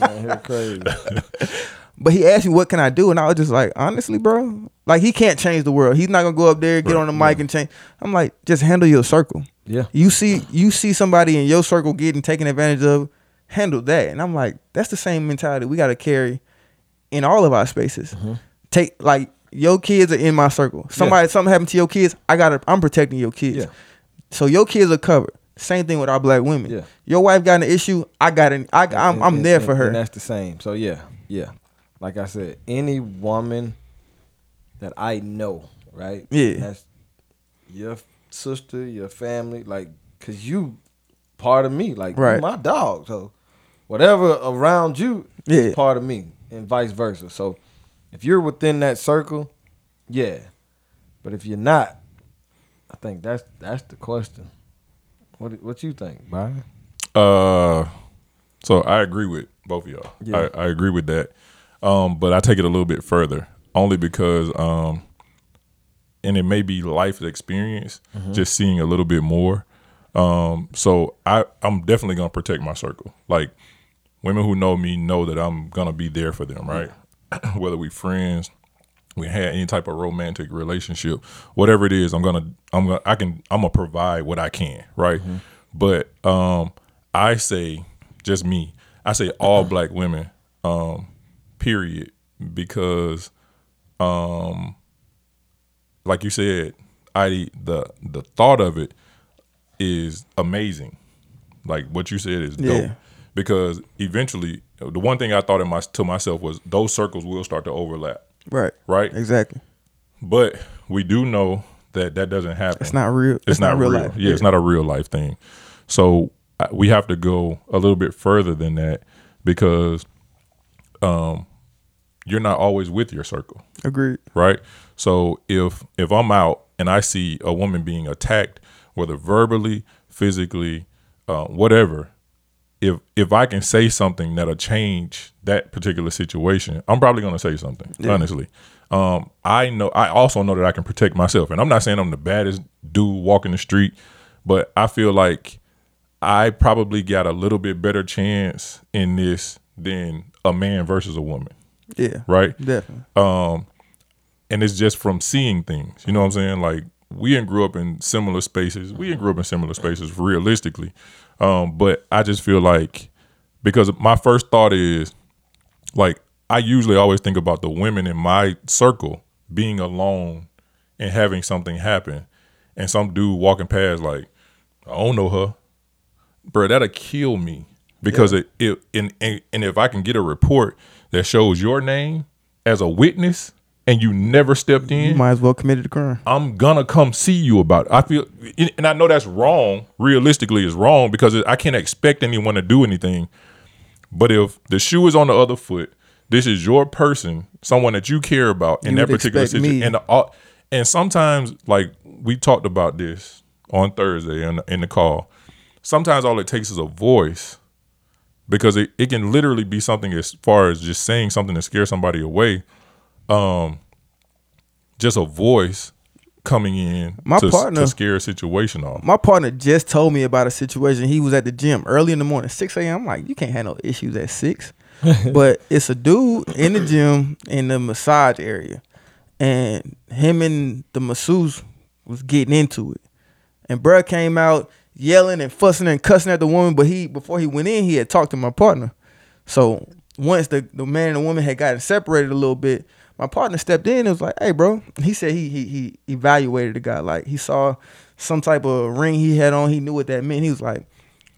Man, crazy. But he asked me, "What can I do?" And I was just like, "Honestly, bro, like he can't change the world. He's not gonna go up there, get Right, on the mic, and change." I'm like, "Just handle your circle. Yeah. You see you see somebody in your circle getting taken advantage of, handle that. And I'm like, that's the same mentality we gotta carry in all of our spaces. Mm-hmm. Take like your kids are in my circle. Somebody something happened to your kids, I gotta I'm protecting your kids. Yeah. So your kids are covered. Same thing with our black women. Yeah. Your wife got an issue, I got an I I'm, And- I'm and- there and- for her. And that's the same. So yeah, yeah. Like I said, any woman that I know, right? Yeah. That's your sister, your family, like, cause you part of me, like, you Right. my dog. So whatever around you Yeah. is part of me, and vice versa. So if you're within that circle, yeah. But if you're not, I think that's that's the question. What what you think, Byron? Uh, so I agree with both of y'all. Yeah. I, I agree with that. Um, but I take it a little bit further, only because um, and it may be life experience, just seeing a little bit more. Um, so I I'm definitely gonna protect my circle. Like women who know me know that I'm gonna be there for them, right? Whether we friends, we had any type of romantic relationship, whatever it is, I'm gonna I'm gonna I can I'm gonna provide what I can, right? But um I say just me, I say all black women, um, period, because um like you said, I the the thought of it is amazing. Like what you said is dope. Yeah. Because eventually the one thing I thought in my to myself was those circles will start to overlap right. right? Exactly. But we do know that that doesn't happen. It's not real. It's, not, real. life. Yeah, it's not a real life thing. So we have to go a little bit further than that because um, you're not always with your circle, Agreed. right? So if if I'm out and I see a woman being attacked, whether verbally, physically, uh, whatever, if if I can say something that'll change that particular situation, I'm probably gonna say something. Honestly, um, I know. I also know that I can protect myself, and I'm not saying I'm the baddest dude walking the street, but I feel like I probably got a little bit better chance in this than a man versus a woman, Yeah. right? Definitely. um and it's just from seeing things you know what i'm saying? Like we didn't grew up in similar spaces. We didn't grew up in similar spaces realistically. Um but i just feel like because my first thought is like i usually always think about the women in my circle being alone and having something happen. And some dude walking past like i don't know her. Bro that'll kill me. Because it, it and, and and if i can get a report that shows your name as a witness and you never stepped in, You might as well committed a crime. i'm gonna come see you about it. I feel and i know that's wrong realistically it's wrong because i can't expect anyone to do anything. But if the shoe is on the other foot this is your person someone that you care about in You that particular situation and uh, and sometimes like we talked about this on thursday in, in the call. Sometimes all it takes is a voice because it, it can literally be something as far as just saying something to scare somebody away um just a voice coming in My to, partner- to scare a situation off My partner just told me about a situation. He was at the gym early in the morning, 6 a.m. I'm like, you can't have no issues at 6. but it's a dude in the gym in the massage area. And him and the masseuse was getting into it. And bruh came out yelling and fussing and cussing at the woman. But he before he went in, he had talked to my partner. So once the, the man and the woman had gotten separated a little bit, my partner stepped in and was like, "Hey, bro." He said he he he evaluated the guy. Like he saw some type of ring he had on. He knew what that meant. He was like,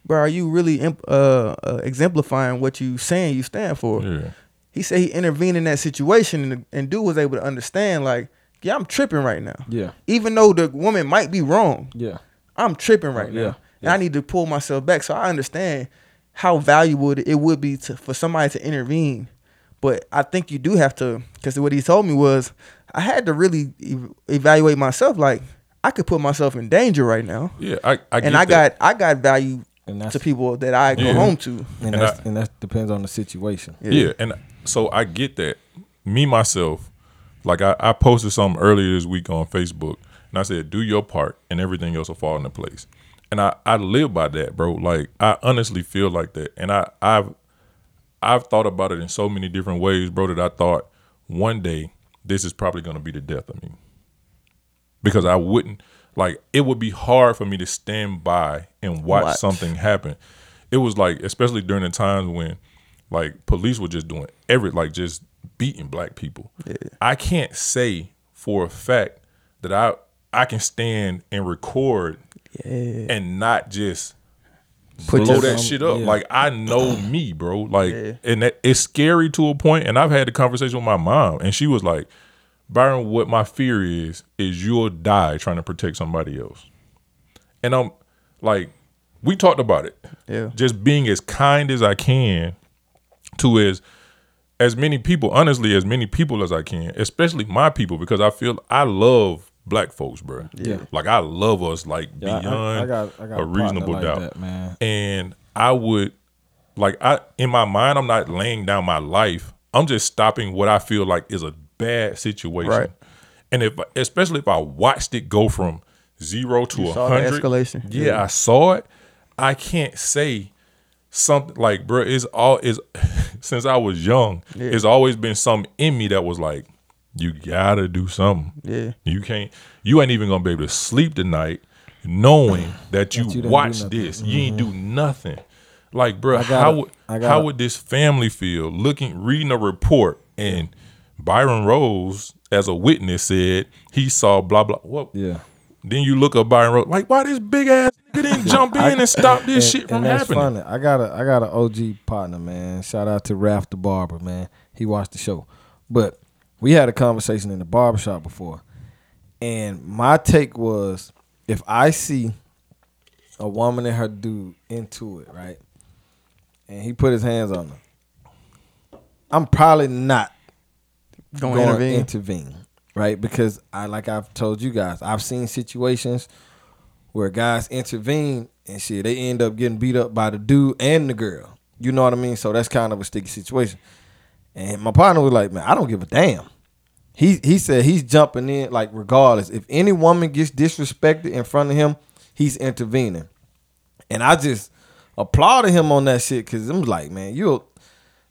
"Bro, are you really imp- uh, uh, exemplifying what you saying you stand for?" yeah He said he intervened in that situation, and, and dude was able to understand. Like, yeah, I'm tripping right now. Yeah. Even though the woman might be wrong, Yeah. I'm tripping right Oh, yeah, now, and I need to pull myself back. So I understand how valuable it it would be to for somebody to intervene. But I think you do have to, because what he told me was, I had to really ev- evaluate myself. Like I could put myself in danger right now, yeah i, I and get I that. got I got value And that's to people that I go Yeah. home to. and, And that's, I- and that depends on the situation. Yeah. and so I get that. Me myself, like I, I posted something earlier this week on Facebook, and I said, "Do your part, and everything else will fall into place." And I, I live by that, bro. Like I honestly feel like that, and I, I've, I've thought about it in so many different ways, bro. That I thought one day this is probably going to be the death of me, because I wouldn't, like it would be hard for me to stand by and watch, Watch. something happen. It was like, especially during the times when like police were just doing every like just beating black people. I can't say for a fact that I I can stand and record and not just Put blow that shit up. yeah. Like I know me, bro. Like, and that, it's scary to a point. And I've had the conversation with my mom, and she was like, "Byron, what my fear is is you'll die trying to protect somebody else." And I'm like, we talked about it. Yeah. Just being as kind as I can to as as many people, honestly, as many people as I can, especially my people, because I feel I love black folks, bro. Yeah. Like I love us like Yeah, I- I- beyond I got- I got a reasonable like doubt. that, man. And I would like I in my mind, I'm not laying down my life. I'm just stopping what I feel like is a bad situation. Right. And if especially if I watched it go from zero to a hundred escalation. Yeah, Yeah. I saw it. I can't say something like, bro, it's all is since I was young, it's always been something in me that was like, you gotta do something. Yeah. You can't you ain't even gonna be able to sleep tonight knowing that you, you didn't do watched nothing. this. You ain't do mm-hmm. nothing. Like, bro, how would how would this family feel looking reading a report and Byron Rose as a witness said he saw blah blah what Yeah. then you look up Byron Rose like why this big ass nigga didn't jump in and stop this shit from happening. funny. I got a I got an OG partner, man. Shout out to Ralph the barber, man. He watched the show, but we had a conversation in the barbershop before, and my take was if I see a woman and her dude into it, right, and he put his hands on her, I'm probably not Don't going intervene. to intervene, right? Because I like I've told you guys, I've seen situations where guys intervene and shit, they end up getting beat up by the dude and the girl. You know what I mean? So that's kind of a sticky situation. And my partner was like, "Man, I don't give a damn." He he said he's jumping in like regardless. If any woman gets disrespected in front of him, he's intervening. And I just applauded him on that shit because I'm like, man, you're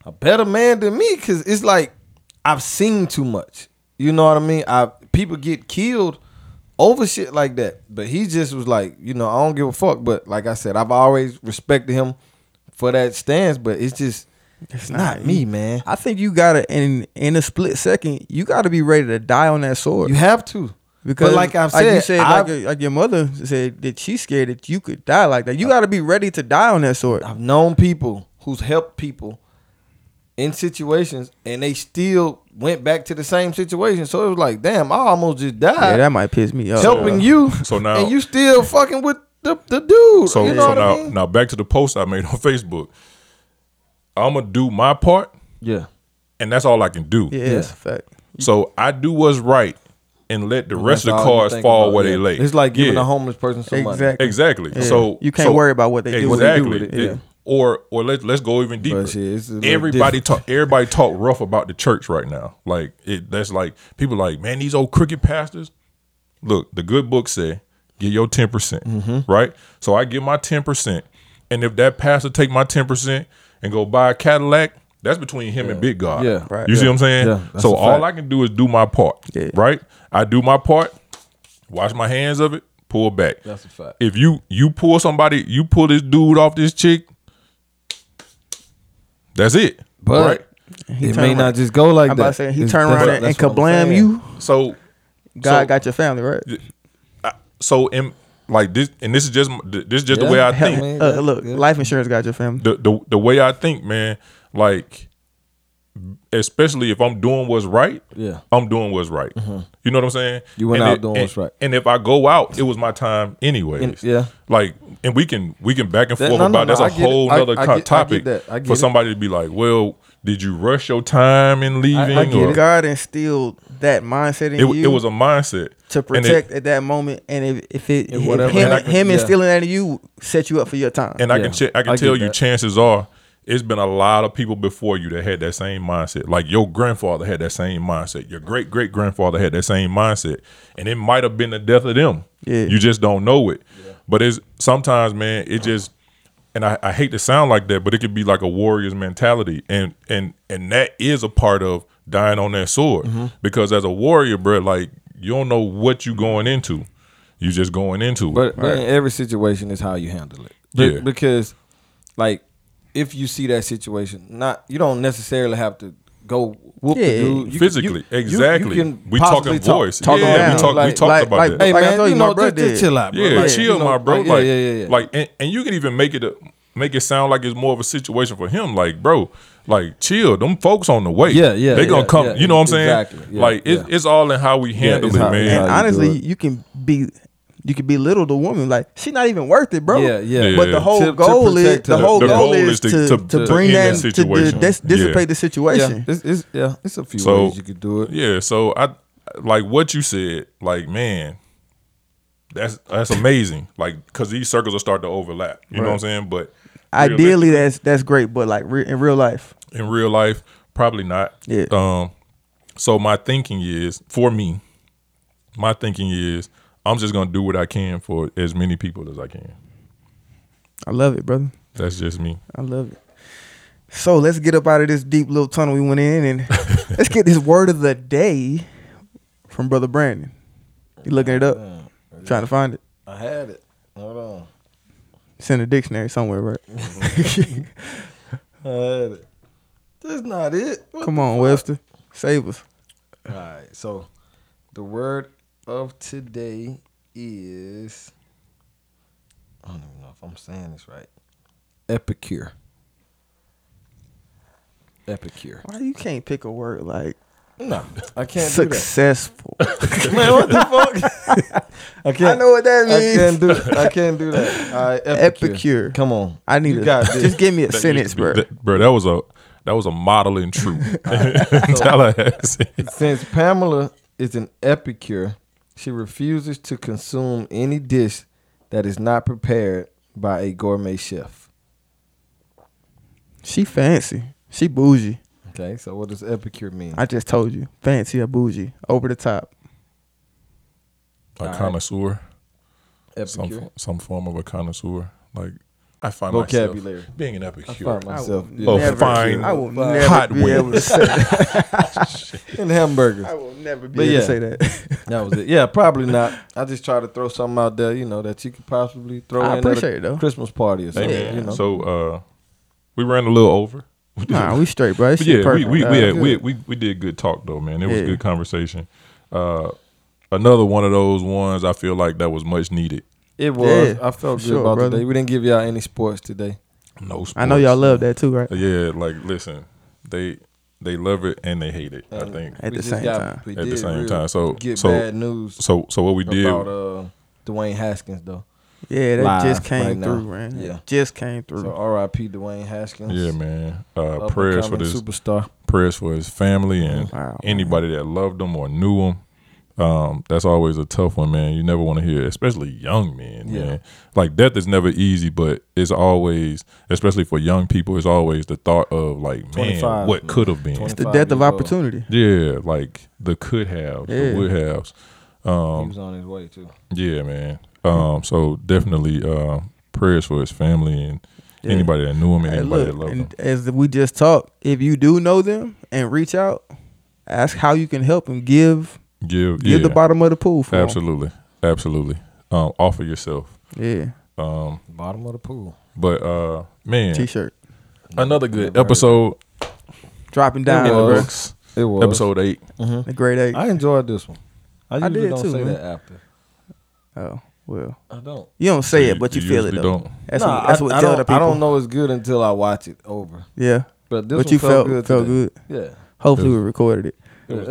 a better man than me because it's like I've seen too much. You know what I mean? I people get killed over shit like that, but he just was like, you know, I don't give a fuck. But like I said, I've always respected him for that stance. But it's just it's not, not me, man. I think you gotta in in a split second, you gotta be ready to die on that sword. You have to Because but like I've like said, you said, like, your, like your mother said that she's scared that you could die like that. You got to be ready to die on that sword. I've known people who's helped people in situations and they still went back to the same situation. So it was like, damn, I almost just died Yeah, that might piss me off. helping you. So now- and you still fucking with the, the dude. So, you know so what now, I mean? now back to the post I made on Facebook. I'm gonna do my part, Yeah. and that's all I can do. Yeah, that's a fact. So I do what's right, and let the rest of the all you cards fall about, where yeah. they lay. It's like giving Yeah. a homeless person some money. Exactly. Exactly. Yeah. So You can't so- worry about what they do. What they do Exactly. with it, yeah. Or or let's let's go even deeper. But shit, it's a little everybody different. talk everybody talk rough about the church right now. Like it that's like people like, man, these old crooked pastors. Look, the good book say, get your 10%. percent Mm-hmm. Right? So I give my 10%. And if that pastor take my 10% and go buy a Cadillac, that's between him and Big God. Yeah. Right. You see what I'm saying? Yeah, that's so all fact. I can do is do my part. Yeah. Right? I do my part, wash my hands of it, pull back. That's a fact. If you you pull somebody, you pull this dude off this chick, that's it. But right? it may around- not just go like I'm that. about to say he It's- turned around and, and that's what I'm kablam you. So God so, got your family right. so in like this, and this is just this is just Yeah, the way I hell, think. man. Uh, look, Yeah. life insurance got your family. The, the the way I think, man, like especially if I'm doing what's right, Yeah. I'm doing what's right. You know what I'm saying? You went And out it- doing and- what's right. And if I go out, it was my time anyways. And- yeah. Like, and we can we can back and That- forth no, no, about no, that's I a get it. whole I- nother I co- get- topic that. I get for it. somebody to be like, well, did you rush your time in leaving? I get or- it. God instilled that mindset in it, you it was a mindset to And it- protect at that moment, and if, if it And if whatever him, happened, him yeah. instilling that in you set you up for your time. And I Yeah, can ch- I can I tell you, that. chances are, it's been a lot of people before you that had that same mindset. Like your grandfather had that same mindset. Your great great grandfather had that same mindset, and it might have been the death of them. Yeah. you just don't know it. But it's sometimes, man, it just. And I, I hate to sound like that, but it could be like a warrior's mentality, and and and that is a part of dying on that sword. Mm-hmm. Because as a warrior, bro, like you don't know what you're going into. You're just going into it. But, but in every situation is how you handle it. Be- Yeah. Because, like, if you see that situation, not you don't necessarily have to go whoop Yeah. the dude You- Physically, you- you- exactly. You, can We possibly talking talk- voice. talk Yeah, him we down. talk- we like, talked like, about like, that. Hey like I man, you you, know, my brother just, just chill out, bro. Yeah, Like, chill, you know, my bro. Like, Like, yeah, yeah, yeah, yeah. like, and, and you can even make it a, make it sound like it's more of a situation for him. Like, bro, like, chill. Them folks on the way. Yeah, yeah, They gonna yeah, come. yeah, you know what I'm saying? exactly. Yeah, like, it's, yeah. it's all in how we handle it's it, how- man. And how you honestly, it. you can be you can belittle the woman like she's not even worth it, bro. Yeah, yeah. Yeah. But the whole To- to goal is protect the whole The goal, goal is is to- to, to- to, to bring that that to dis- dissipate Yeah. the situation. Yeah, it's, it's yeah, it's a few So- ways you could do it. Yeah, so I like what you said. Like, man, that's that's amazing. Like, because these circles will start to overlap. You know what I'm saying? But Ideally, that's that's great, but like re- in real life, in real life, probably not. Yeah. Um. So my thinking is, for me, my thinking is, I'm just gonna do what I can for as many people as I can. I love it, brother. That's just me. I love it. So let's get up out of this deep little tunnel we went in, and let's get this word of the day from brother Brandon. You looking it up? Trying to find it. I had it. Hold on. It's in the dictionary somewhere, right? It. Uh, that's not it. What Come on, Webster, save us. All right. So the word of today is I don't even know if I'm saying this right. Epicure. Epicure. Why you can't pick a word like No, I can't do that. successful? Man, what the fuck? I can't. I know what that means. I can't do. I can't do that. All right, epicure. Epicure. Come on. I need You to got this. just give me a That sentence, be- bro. that- bro, that was a that was a modeling truth. Tallahassee. Since Pamela is an epicure, she refuses to consume any dish that is not prepared by a gourmet chef. She fancy. She bougie. Okay, so what does epicure mean? I just told you, fancy or bougie, over the top. A Alright. connoisseur, some epicure. fo- some form of a connoisseur. Like I find Vocabulary. myself being an I epicure. find myself I will Oh, never, fine. I will Fine. never Hot be able to say that. in hamburgers. I will never be But able yeah. to say that. That was it. Yeah, probably not. I just try to throw something out there, you know, that you could possibly throw I in appreciate at it, a though. Christmas party or something. man. You know. So uh, we ran a little over. Nah, we straight, bro. This But yeah, we we Uh, we, had, we, we we did good talk though, man. It was Yeah. good conversation. Uh, another one of those ones I feel like that was much needed. it was. Yeah, I felt good sure, about brother. today. We didn't give y'all any sports today. No, sports. I know y'all love that too, right? Yeah, like listen, they they love it and they hate it. I think At the same got- time. At the same real- time. So- get so- bad news so. So what we did, about uh, Dwayne Haskins though. Yeah, that Live just came right now. through, man. Yeah. just came through. So R.I.P. Dwayne Haskins. yeah, man. Uh, prayers for this, superstar. prayers for his family and Wow. anybody that loved him or knew him. Um, that's always a tough one, man. You never want to hear, especially young men, Yeah. man. Like death is never easy, but it's always, especially for young people, it's always the thought of like, man, what could have been. it's the death of opportunity. Yeah, like the could have, Yeah. the would haves. he Um, was on his way too. yeah, man. Um, so definitely uh, prayers for his family and Yeah. anybody that knew him and Hey, anybody look, that loved him. and as we just talked, if you do know them and reach out, ask how you can help and give Give, give yeah, the bottom of the pool for 'em. absolutely, absolutely. Um, offer yourself. Yeah, Um, Bottom of the pool. but uh, man, t-shirt another good Never episode dropping It down, in the books. It was Episode eight. Mhm. The great eight. I enjoyed this one. I I did don't too, say man. that after. oh well, I don't. you don't say it, but you, feel it though. Don't. That's Nah, what that's I, what I tell don't, the people. I don't know it's good until I watch it over. Yeah, But this but one you felt good. felt today. good. Yeah. Hopefully, we recorded it. It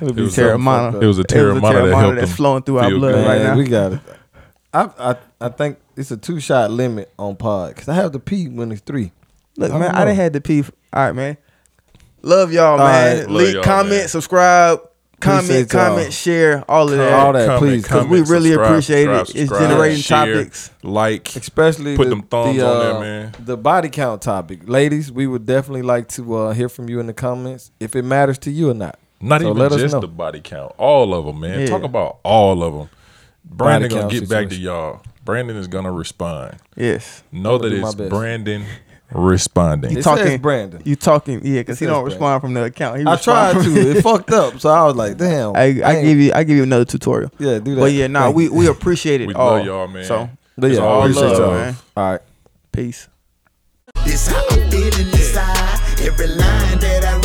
It was, Teremana. it was a Teremana that helped that's flowing through our blood good. right now. we got it. I, I I think it's a two shot limit on pod because I have to pee when it's three. Look, I man, don't I done know. had to pee. All right, man. Love y'all, All man. right. Love Leave, y'all, comment, man. subscribe, comment, Appreciate y'all. comment, share, all of that. All that, Comment, please, 'cause Because we really appreciate it. It's generating share, topics. Like, Especially Put the, them thumbs the, on there, uh, man. The body count topic, ladies. We would definitely like to uh, hear from you in the comments if it matters to you or not. not So even let us just know. the body count. All of them, man. Yeah. Talk about all of them. Brandon Body gonna count get back to y'all. Brandon is gonna respond. Yes. Know that it's. Brandon responding. You talking- says Brandon. You talking? Yeah, because he don't says respond from the account. He I tried to. It fucked up. So I was like, damn. I, I give you I give you another tutorial. Yeah, do that. But yeah, nah, Thank we we appreciate it We all. love y'all, man. So But It's yeah, all appreciate love, y'all. man. All right. peace. This how I'm feeling inside. Every line that I write.